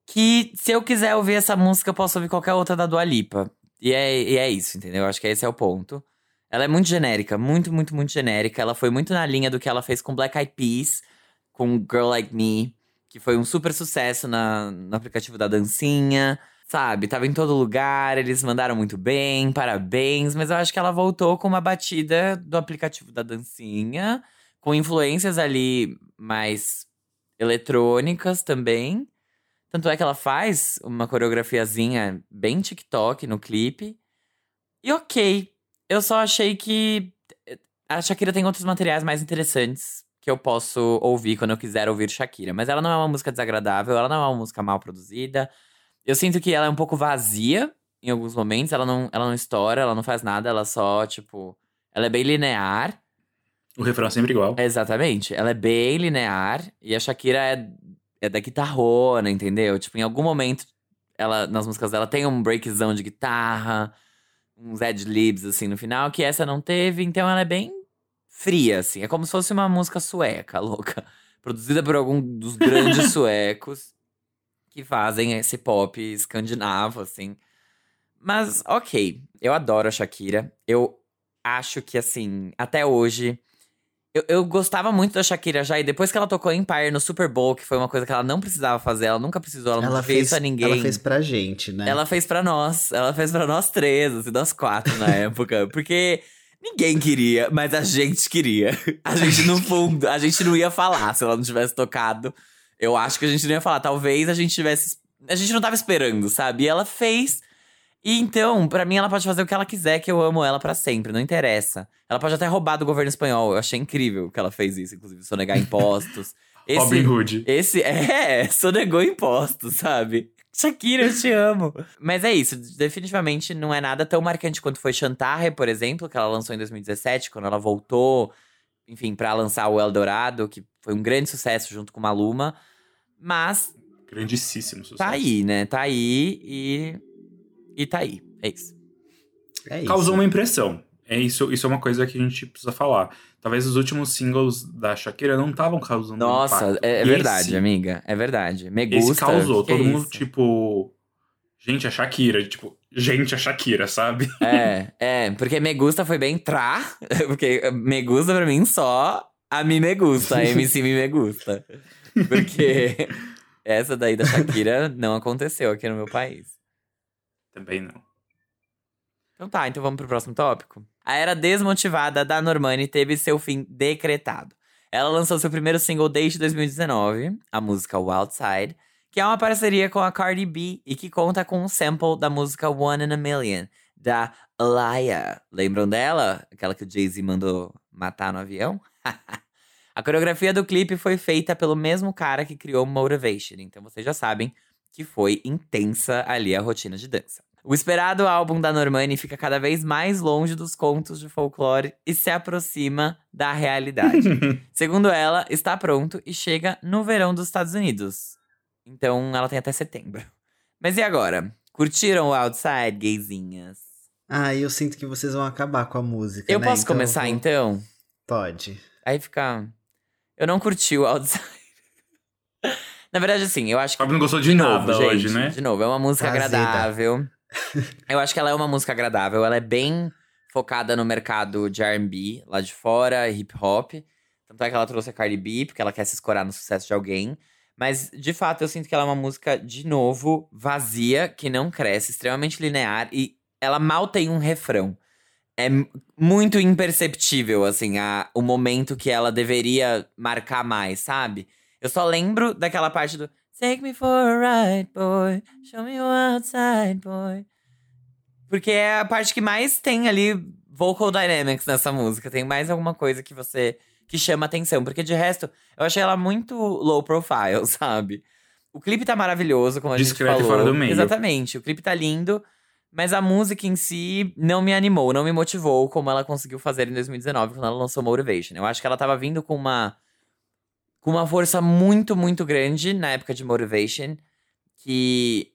Speaker 1: que, se eu quiser ouvir essa música, eu posso ouvir qualquer outra da Dua Lipa. E é, e é isso, entendeu? Eu acho que esse é o ponto. Ela é muito genérica, muito, muito, muito genérica. Ela foi muito na linha do que ela fez com Black Eyed Peas, com Girl Like Me, que foi um super sucesso na, no aplicativo da dancinha. Sabe, tava em todo lugar, eles mandaram muito bem, parabéns. Mas eu acho que ela voltou com uma batida do aplicativo da dancinha, com influências ali mais eletrônicas também. Tanto é que ela faz uma coreografiazinha bem TikTok no clipe. E ok, eu só achei que a Shakira tem outros materiais mais interessantes que eu posso ouvir quando eu quiser ouvir Shakira. Mas ela não é uma música desagradável, ela não é uma música mal produzida. Eu sinto que ela é um pouco vazia em alguns momentos. Ela não, ela não estoura, ela não faz nada, ela só, tipo. Ela é bem linear.
Speaker 2: O refrão é sempre igual.
Speaker 1: Exatamente. Ela é bem linear. E a Shakira é, é da guitarrona, entendeu? Tipo, em algum momento, ela, nas músicas dela tem um breakzão de guitarra, uns ad-libs, assim, no final, que essa não teve. Então ela é bem fria, assim. É como se fosse uma música sueca, louca. Produzida por algum dos grandes suecos que fazem esse pop escandinavo, assim. Mas, ok. Eu adoro a Shakira. Eu acho que, assim, até hoje, Eu, eu gostava muito da Shakira já, e depois que ela tocou Empire no Super Bowl, que foi uma coisa que ela não precisava fazer, ela nunca precisou, ela,
Speaker 3: Ela
Speaker 1: não fez
Speaker 3: fez,
Speaker 1: isso a ninguém.
Speaker 3: ela fez pra gente, né?
Speaker 1: Ela fez pra nós. Ela fez pra nós três, assim, nós quatro na época. Porque ninguém queria, mas a gente queria. A gente, no fundo, a gente não ia falar se ela não tivesse tocado. Eu acho que a gente não ia falar. Talvez a gente tivesse. A gente não tava esperando, sabe? E ela fez. E então, pra mim, ela pode fazer o que ela quiser, que eu amo ela pra sempre, não interessa. Ela pode até roubar do governo espanhol. Eu achei incrível que ela fez isso, inclusive, sonegar impostos. Esse,
Speaker 2: Robin Hood.
Speaker 1: esse é, sonegou impostos, sabe? Shakira, eu te amo. Mas é isso, definitivamente não é nada tão marcante quanto foi Chantarre, por exemplo, que ela lançou em 2017, quando ela voltou, enfim, pra lançar o Eldorado, que foi um grande sucesso junto com Maluma. Mas
Speaker 2: Grandíssimo sucesso.
Speaker 1: tá aí, né? Tá aí e. E tá aí. É isso.
Speaker 3: É isso.
Speaker 2: Causou uma impressão. É isso, isso é uma coisa que a gente precisa falar. Talvez os últimos singles da Shakira não estavam causando
Speaker 1: Nossa,
Speaker 2: impacto.
Speaker 1: é, é
Speaker 2: Esse-
Speaker 1: verdade, amiga. É verdade. Me
Speaker 2: Esse
Speaker 1: gusta.
Speaker 2: causou.
Speaker 1: que é
Speaker 2: Todo mundo,
Speaker 1: isso?
Speaker 2: tipo. Gente, a Shakira. Tipo, gente, a Shakira, sabe?
Speaker 1: É, é, porque me gusta foi bem tra, porque me gusta pra mim só a mi me gusta, a MC mi me gusta. Porque essa daí da Shakira não aconteceu aqui no meu país.
Speaker 2: Também não.
Speaker 1: Então tá, então vamos pro próximo tópico. A era desmotivada da Normani teve seu fim decretado. Ela lançou seu primeiro single desde 2019, a música Wild Side, que é uma parceria com a Cardi B e que conta com um sample da música One in a Million, da Alaya. Lembram dela? Aquela que o Jay-Z mandou matar no avião? a coreografia do clipe foi feita pelo mesmo cara que criou Motivation, então vocês já sabem que foi intensa ali a rotina de dança. O esperado álbum da Normani fica cada vez mais longe dos contos de folclore e se aproxima da realidade. Segundo ela, está pronto e chega no verão dos Estados Unidos. Então ela tem até setembro. Mas e agora? Curtiram o Outside, gayzinhas?
Speaker 3: Ah, eu sinto que vocês vão acabar com a música.
Speaker 1: Eu
Speaker 3: né?
Speaker 1: posso
Speaker 3: Então
Speaker 1: começar
Speaker 3: vou-
Speaker 1: então?
Speaker 3: Pode.
Speaker 1: Aí fica. Eu não curti o Outside. Na verdade, assim, eu acho que.
Speaker 2: Fábio não gostou de,
Speaker 1: De
Speaker 2: nada
Speaker 1: novo, gente,
Speaker 2: hoje, né?
Speaker 1: De novo, é uma música agradável. Eu acho que ela é uma música agradável. Ela é bem focada no mercado de R&B lá de fora, hip hop. Tanto é que ela trouxe a Cardi B, porque ela quer se escorar no sucesso de alguém. Mas, de fato, eu sinto que ela é uma música, de novo, vazia, que não cresce, extremamente linear. E ela mal tem um refrão. É muito imperceptível, assim, a, o momento que ela deveria marcar mais, sabe? Eu só lembro daquela parte do Take me for a ride, boy. Show me outside, boy. Porque é a parte que mais tem ali vocal dynamics nessa música. Tem mais alguma coisa que você. que chama atenção. Porque de resto, eu achei ela muito low profile, sabe? O clipe tá maravilhoso, como a
Speaker 2: Discreto
Speaker 1: gente falou.
Speaker 2: fora do meio.
Speaker 1: Exatamente. O clipe tá lindo. Mas a música em si não me animou, não me motivou como ela conseguiu fazer em 2019, quando ela lançou Motivation. Eu acho que ela tava vindo com uma com uma força muito, muito grande na época de Motivation, que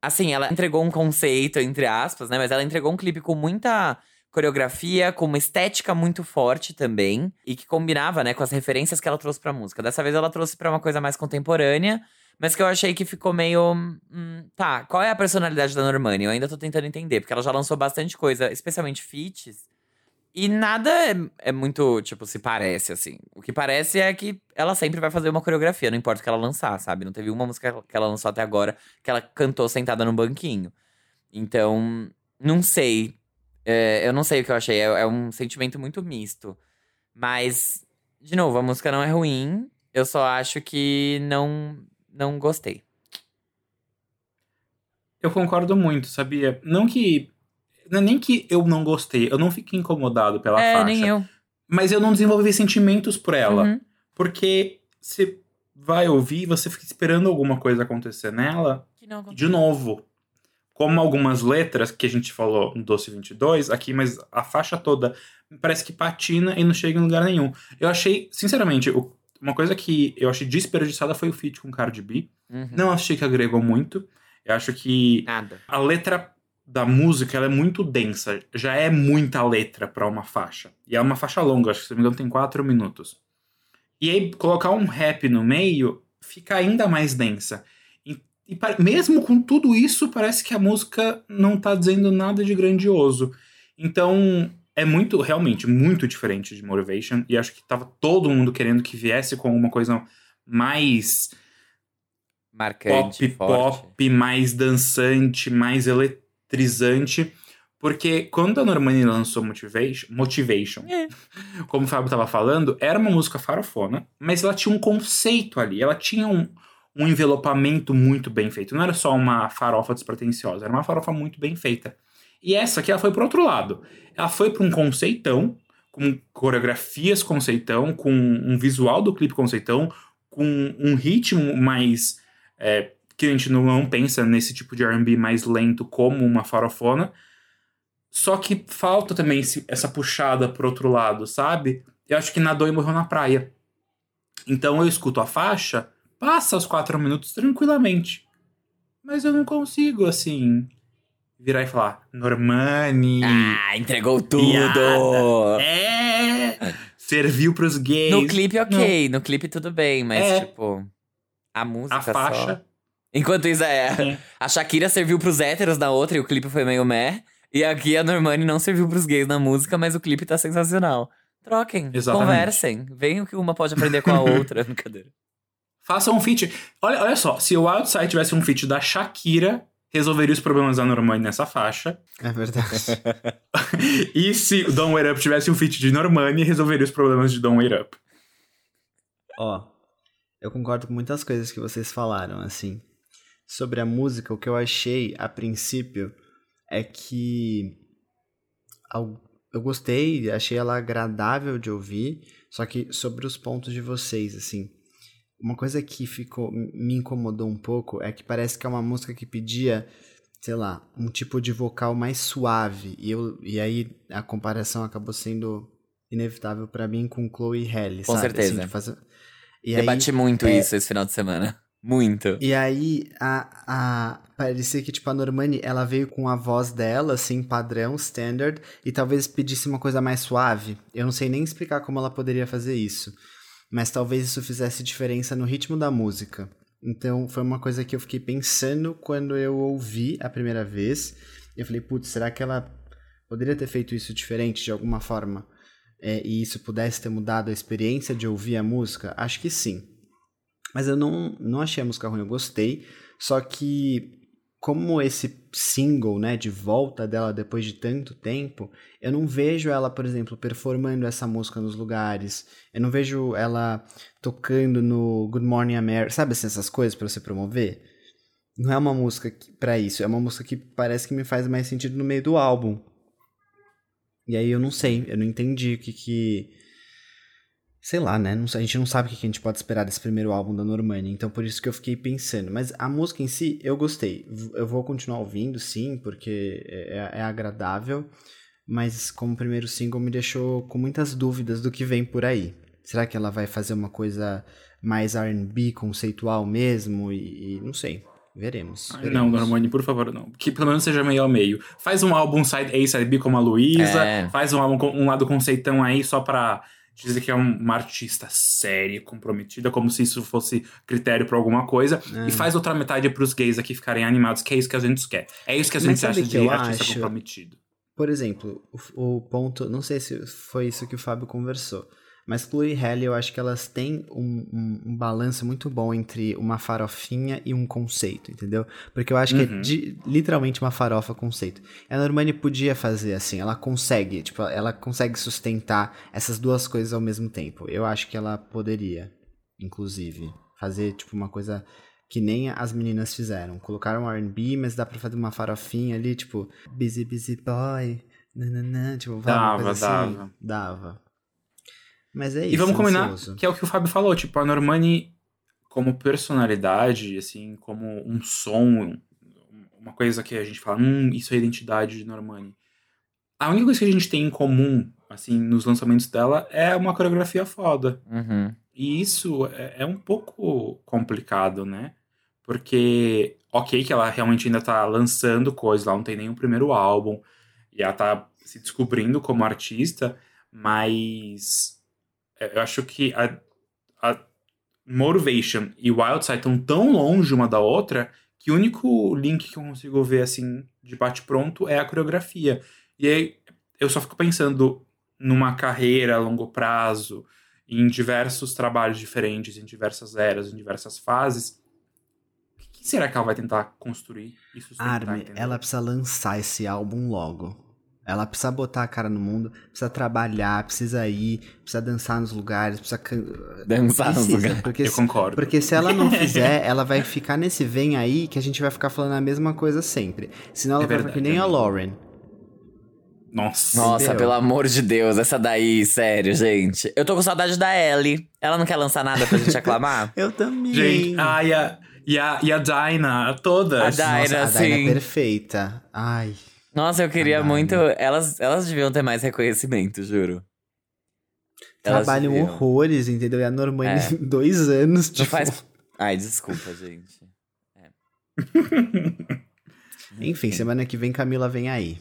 Speaker 1: assim, ela entregou um conceito entre aspas, né, mas ela entregou um clipe com muita coreografia, com uma estética muito forte também, e que combinava, né, com as referências que ela trouxe pra música. Dessa vez ela trouxe pra uma coisa mais contemporânea, mas que eu achei que ficou meio. hum, tá, qual é a personalidade da Normani? Eu ainda tô tentando entender, porque ela já lançou bastante coisa, especialmente feats. E nada é, é muito, tipo, se parece, assim. O que parece é que ela sempre vai fazer uma coreografia, não importa o que ela lançar, sabe? Não teve uma música que ela lançou até agora que ela cantou sentada no banquinho. Então, não sei. É, eu não sei o que eu achei. É, é um sentimento muito misto. Mas, de novo, a música não é ruim. Eu só acho que não, não gostei.
Speaker 2: Eu concordo muito, sabia? Não que. Não é nem que eu não gostei, eu não fiquei incomodado pela
Speaker 1: é,
Speaker 2: faixa.
Speaker 1: nem eu.
Speaker 2: Mas eu não desenvolvi sentimentos por ela.
Speaker 1: Uhum.
Speaker 2: Porque você vai ouvir, você fica esperando alguma coisa acontecer nela de novo. Como algumas letras que a gente falou no Doce 22, aqui, mas a faixa toda parece que patina e não chega em lugar nenhum. Eu achei, sinceramente, o- uma coisa que eu achei desperdiçada foi o feat com Cardi B.
Speaker 1: Uhum.
Speaker 2: Não achei que agregou muito. Eu acho que
Speaker 1: Nada.
Speaker 2: a letra da música ela é muito densa. Já é muita letra pra uma faixa. E é uma faixa longa, acho que se não me engano tem quatro minutos. E aí colocar um rap no meio fica ainda mais densa. E, e mesmo com tudo isso, parece que a música não tá dizendo nada de grandioso. Então, é muito, realmente, muito diferente de Motivation. E acho que tava todo mundo querendo que viesse com alguma coisa mais.
Speaker 1: Marcante,
Speaker 2: pop,
Speaker 1: forte.
Speaker 2: pop, mais dançante, mais eletrizante. Porque quando a Normani lançou Motivation, Motivation
Speaker 1: É.
Speaker 2: como o Fábio tava falando, era uma música farofona, mas ela tinha um conceito ali, ela tinha um, um envelopamento muito bem feito. Não era só uma farofa despretensiosa, era uma farofa muito bem feita. E essa aqui, ela foi pro outro lado. Ela foi para um conceitão, com coreografias conceitão, com um visual do clipe conceitão, com um ritmo mais. é, que a gente não pensa nesse tipo de RB mais lento como uma farofona. Só que falta também esse- essa puxada pro outro lado, sabe? Eu acho que nadou e morreu na praia. Então eu escuto a faixa, passa os quatro minutos tranquilamente. Mas eu não consigo, assim, virar e falar, Normani.
Speaker 1: Ah, entregou tudo!
Speaker 2: Piada. É! Serviu pros gays.
Speaker 1: No clipe, ok. No clipe, tudo bem. Mas,
Speaker 2: É.
Speaker 1: tipo, a música
Speaker 2: A faixa.
Speaker 1: só... Enquanto isso, é...
Speaker 2: É.
Speaker 1: A Shakira serviu pros héteros na outra e o clipe foi meio meh. E aqui a Normani não serviu pros gays na música, mas o clipe tá sensacional. Troquem,
Speaker 2: Exatamente.
Speaker 1: conversem. Venham que uma pode aprender com a outra. Brincadeira.
Speaker 2: Faça um feat. Olha, olha só, se o Outside tivesse um feat da Shakira, resolveria os problemas da Normani nessa faixa.
Speaker 3: É verdade.
Speaker 2: E se o Don't Wait Up tivesse um feat de Normani, resolveria os problemas de Don't Wait Up.
Speaker 3: Ó, eu concordo com muitas coisas que vocês falaram, assim. Sobre a música, o que eu achei a princípio é que eu gostei, achei ela agradável de ouvir, só que sobre os pontos de vocês, assim, uma coisa que ficou me incomodou um pouco é que parece que é uma música que pedia, sei lá, um tipo de vocal mais suave, e eu e aí a comparação acabou sendo inevitável pra mim com Chloe Haley,
Speaker 1: Com
Speaker 3: sabe?
Speaker 1: certeza.
Speaker 3: Assim, fazer- E aí,
Speaker 1: Debati muito
Speaker 3: é-
Speaker 1: isso esse final de semana. Muito.
Speaker 3: e aí, a, a, parecia que, tipo, a Normani, ela veio com a voz dela, assim, padrão, standard, e talvez pedisse uma coisa mais suave. Eu não sei nem explicar como ela poderia fazer isso. Mas talvez isso fizesse diferença no ritmo da música. Então, foi uma coisa que eu fiquei pensando quando eu ouvi a primeira vez. Eu falei, putz, será que ela poderia ter feito isso diferente de alguma forma? É, e isso pudesse ter mudado a experiência de ouvir a música? Acho que sim. Mas eu não, não achei a música ruim, eu gostei. Só que, como esse single, né, de volta dela depois de tanto tempo, eu não vejo ela, por exemplo, performando essa música nos lugares. Eu não vejo ela tocando no Good Morning America. Sabe assim, essas coisas pra você promover? Não é uma música pra isso, é uma música que parece que me faz mais sentido no meio do álbum. E aí eu não sei, eu não entendi o que que. Sei lá, né? A gente não sabe o que a gente pode esperar desse primeiro álbum da Normani, então por isso que eu fiquei pensando. Mas a música em si, eu gostei. Eu vou continuar ouvindo, sim, porque é, é agradável. Mas como primeiro single me deixou com muitas dúvidas do que vem por aí. Será que ela vai fazer uma coisa mais R&B, conceitual mesmo? E, e não sei. Veremos. Veremos.
Speaker 2: Não, Normani, por favor, não. Que pelo menos seja meio ao meio. Faz um álbum side A, side B como a Luísa.
Speaker 1: É.
Speaker 2: Faz um álbum com um lado conceitão aí só pra dizer que é um- uma artista séria, comprometida, como se isso fosse critério pra alguma coisa.
Speaker 3: É.
Speaker 2: E faz outra metade pros gays aqui ficarem animados, que é isso que a gente quer. É isso que a
Speaker 3: Mas
Speaker 2: gente
Speaker 3: sabe
Speaker 2: acha
Speaker 3: que
Speaker 2: de
Speaker 3: eu
Speaker 2: artista
Speaker 3: acho?
Speaker 2: comprometido.
Speaker 3: Por exemplo, o, o ponto, não sei se foi isso que o Fábio conversou, mas Chloe e Halle eu acho que elas têm um, um, um balanço muito bom entre uma farofinha e um conceito, entendeu? Porque eu acho que é
Speaker 2: Uhum.
Speaker 3: de- literalmente uma farofa conceito. A Normani podia fazer assim, ela consegue, tipo, ela consegue sustentar essas duas coisas ao mesmo tempo. Eu acho que ela poderia, inclusive, fazer tipo uma coisa que nem as meninas fizeram. Colocaram R&B, mas dá pra fazer uma farofinha ali, tipo, busy, busy boy, nananã, tipo,
Speaker 2: Dava,
Speaker 3: coisa assim.
Speaker 2: dava.
Speaker 3: Mas é isso,
Speaker 2: E vamos combinar
Speaker 3: ansioso.
Speaker 2: que é o que o Fábio falou, tipo, a Normani como personalidade, assim, como um som, uma coisa que a gente fala, hum, isso é a identidade de Normani. A única coisa que a gente tem em comum, assim, nos lançamentos dela é uma coreografia foda.
Speaker 1: Uhum.
Speaker 2: E isso é, é um pouco complicado, né? Porque, ok, que ela realmente ainda tá lançando coisas, ela não tem nenhum primeiro álbum, e ela tá se descobrindo como artista, mas eu acho que a, a Motivation e Wildside estão tão longe uma da outra que o único link que eu consigo ver, assim, de bate-pronto é a coreografia. E aí, eu só fico pensando numa carreira a longo prazo, em diversos trabalhos diferentes, em diversas eras, em diversas fases. O que será que ela vai tentar construir e sustentar?
Speaker 3: Armin, ela precisa lançar esse álbum logo. Ela precisa botar a cara no mundo, precisa trabalhar, precisa ir, precisa dançar nos lugares, precisa.
Speaker 1: Dançar nos
Speaker 3: Precisa,
Speaker 1: lugares.
Speaker 3: Porque,
Speaker 2: Eu
Speaker 3: se-
Speaker 2: concordo.
Speaker 3: porque se ela não fizer, ela vai ficar nesse vem aí que a gente vai ficar falando a mesma coisa sempre. Senão ela
Speaker 2: É
Speaker 3: vai ficar que nem a. Lauren.
Speaker 2: Nossa.
Speaker 1: Nossa, pelo amor de Deus, essa daí, sério, gente. Eu tô com saudade da Ellie. Ela não quer lançar nada pra gente aclamar?
Speaker 3: Eu também.
Speaker 2: Gente, ah, e a, e a, e a Dinah, todas.
Speaker 1: A Dinah.
Speaker 3: Nossa, a
Speaker 1: Daina,
Speaker 3: Daina
Speaker 1: sim.
Speaker 3: é perfeita. Ai.
Speaker 1: Nossa, eu queria
Speaker 3: Ai,
Speaker 1: muito. Elas, elas deviam ter mais reconhecimento, juro. Elas
Speaker 3: Trabalham
Speaker 1: deviam.
Speaker 3: horrores, entendeu? E a Normani,
Speaker 1: É.
Speaker 3: dois anos,
Speaker 1: Não
Speaker 3: tipo...
Speaker 1: faz. Ai, desculpa, gente.
Speaker 3: Enfim, semana que vem Camila vem aí.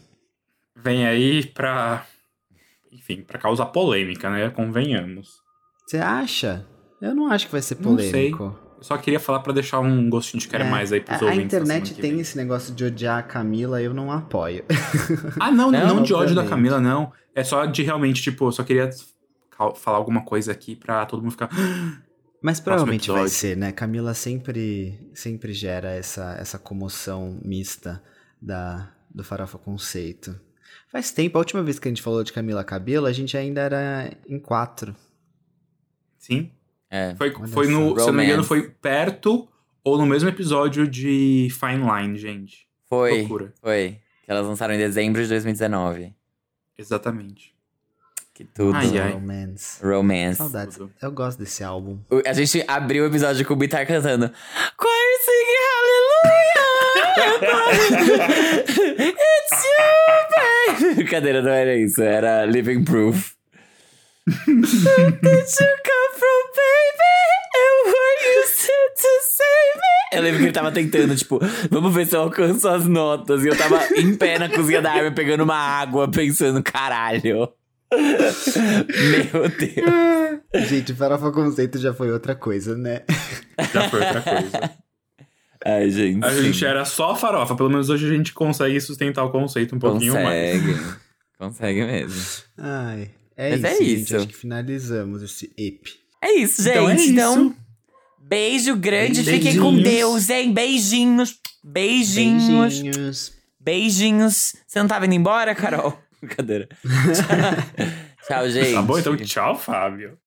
Speaker 2: Vem aí pra. Enfim, pra causar polêmica, né? Convenhamos.
Speaker 3: Você acha? Eu não acho que vai ser
Speaker 2: Não sei. Só queria falar pra deixar um gostinho de quero
Speaker 3: É,
Speaker 2: mais aí pros
Speaker 3: a, a
Speaker 2: ouvintes. da
Speaker 3: internet tem esse negócio de odiar a Camila, eu não apoio.
Speaker 2: Ah, não, não,
Speaker 1: Não,
Speaker 2: de ódio da. Camila, não. É só de realmente, tipo, eu só queria falar alguma coisa aqui pra todo mundo ficar.
Speaker 3: Mas provavelmente vai ser, né? Camila sempre, sempre gera essa, essa comoção mista da, do Farofa Conceito. Faz tempo, a última vez que a gente falou de Camila Cabelo, a gente ainda era em quatro.
Speaker 2: Sim.
Speaker 1: É.
Speaker 2: Foi, foi no. Se eu não me engano, foi perto ou no mesmo episódio de Fine Line, gente.
Speaker 1: Foi.
Speaker 2: Loucura.
Speaker 1: Foi. Que elas lançaram em dezembro de 2019.
Speaker 2: Exatamente.
Speaker 1: Que tudo.
Speaker 2: Ai, ai.
Speaker 3: Romance.
Speaker 1: Romance.
Speaker 3: Saudades.
Speaker 2: Tudo.
Speaker 3: Eu gosto desse álbum.
Speaker 1: A gente abriu o episódio com o Bitar cantando Choir singing hallelujah It's you, baby Brincadeira, não era isso Era Living Proof Did you come Eu lembro que ele tava tentando, tipo, vamos ver se eu alcanço as notas. E eu tava em pé na cozinha da Armin, pegando uma água, pensando, caralho. Meu Deus.
Speaker 3: Gente, Farofa Conceito já foi outra coisa, né?
Speaker 2: Já foi outra coisa.
Speaker 1: Ai, gente.
Speaker 2: A gente era só farofa. Pelo menos hoje a gente consegue sustentar o conceito um pouquinho mais.
Speaker 1: Consegue. Consegue mesmo.
Speaker 3: Ai. É
Speaker 1: Mas
Speaker 3: isso,
Speaker 1: é
Speaker 3: gente.
Speaker 1: isso.
Speaker 3: Acho que finalizamos esse EP.
Speaker 1: É isso, gente.
Speaker 2: Então é
Speaker 1: Então,
Speaker 2: isso.
Speaker 1: Beijo grande.
Speaker 3: Beijinhos.
Speaker 1: Fiquem com Deus, hein? Beijinhos. Beijinhos.
Speaker 3: Beijinhos.
Speaker 1: Beijinhos. Você não tava indo embora, Carol? Brincadeira. Tchau, Tchau, gente.
Speaker 2: Tá bom? Então, tchau, Fábio.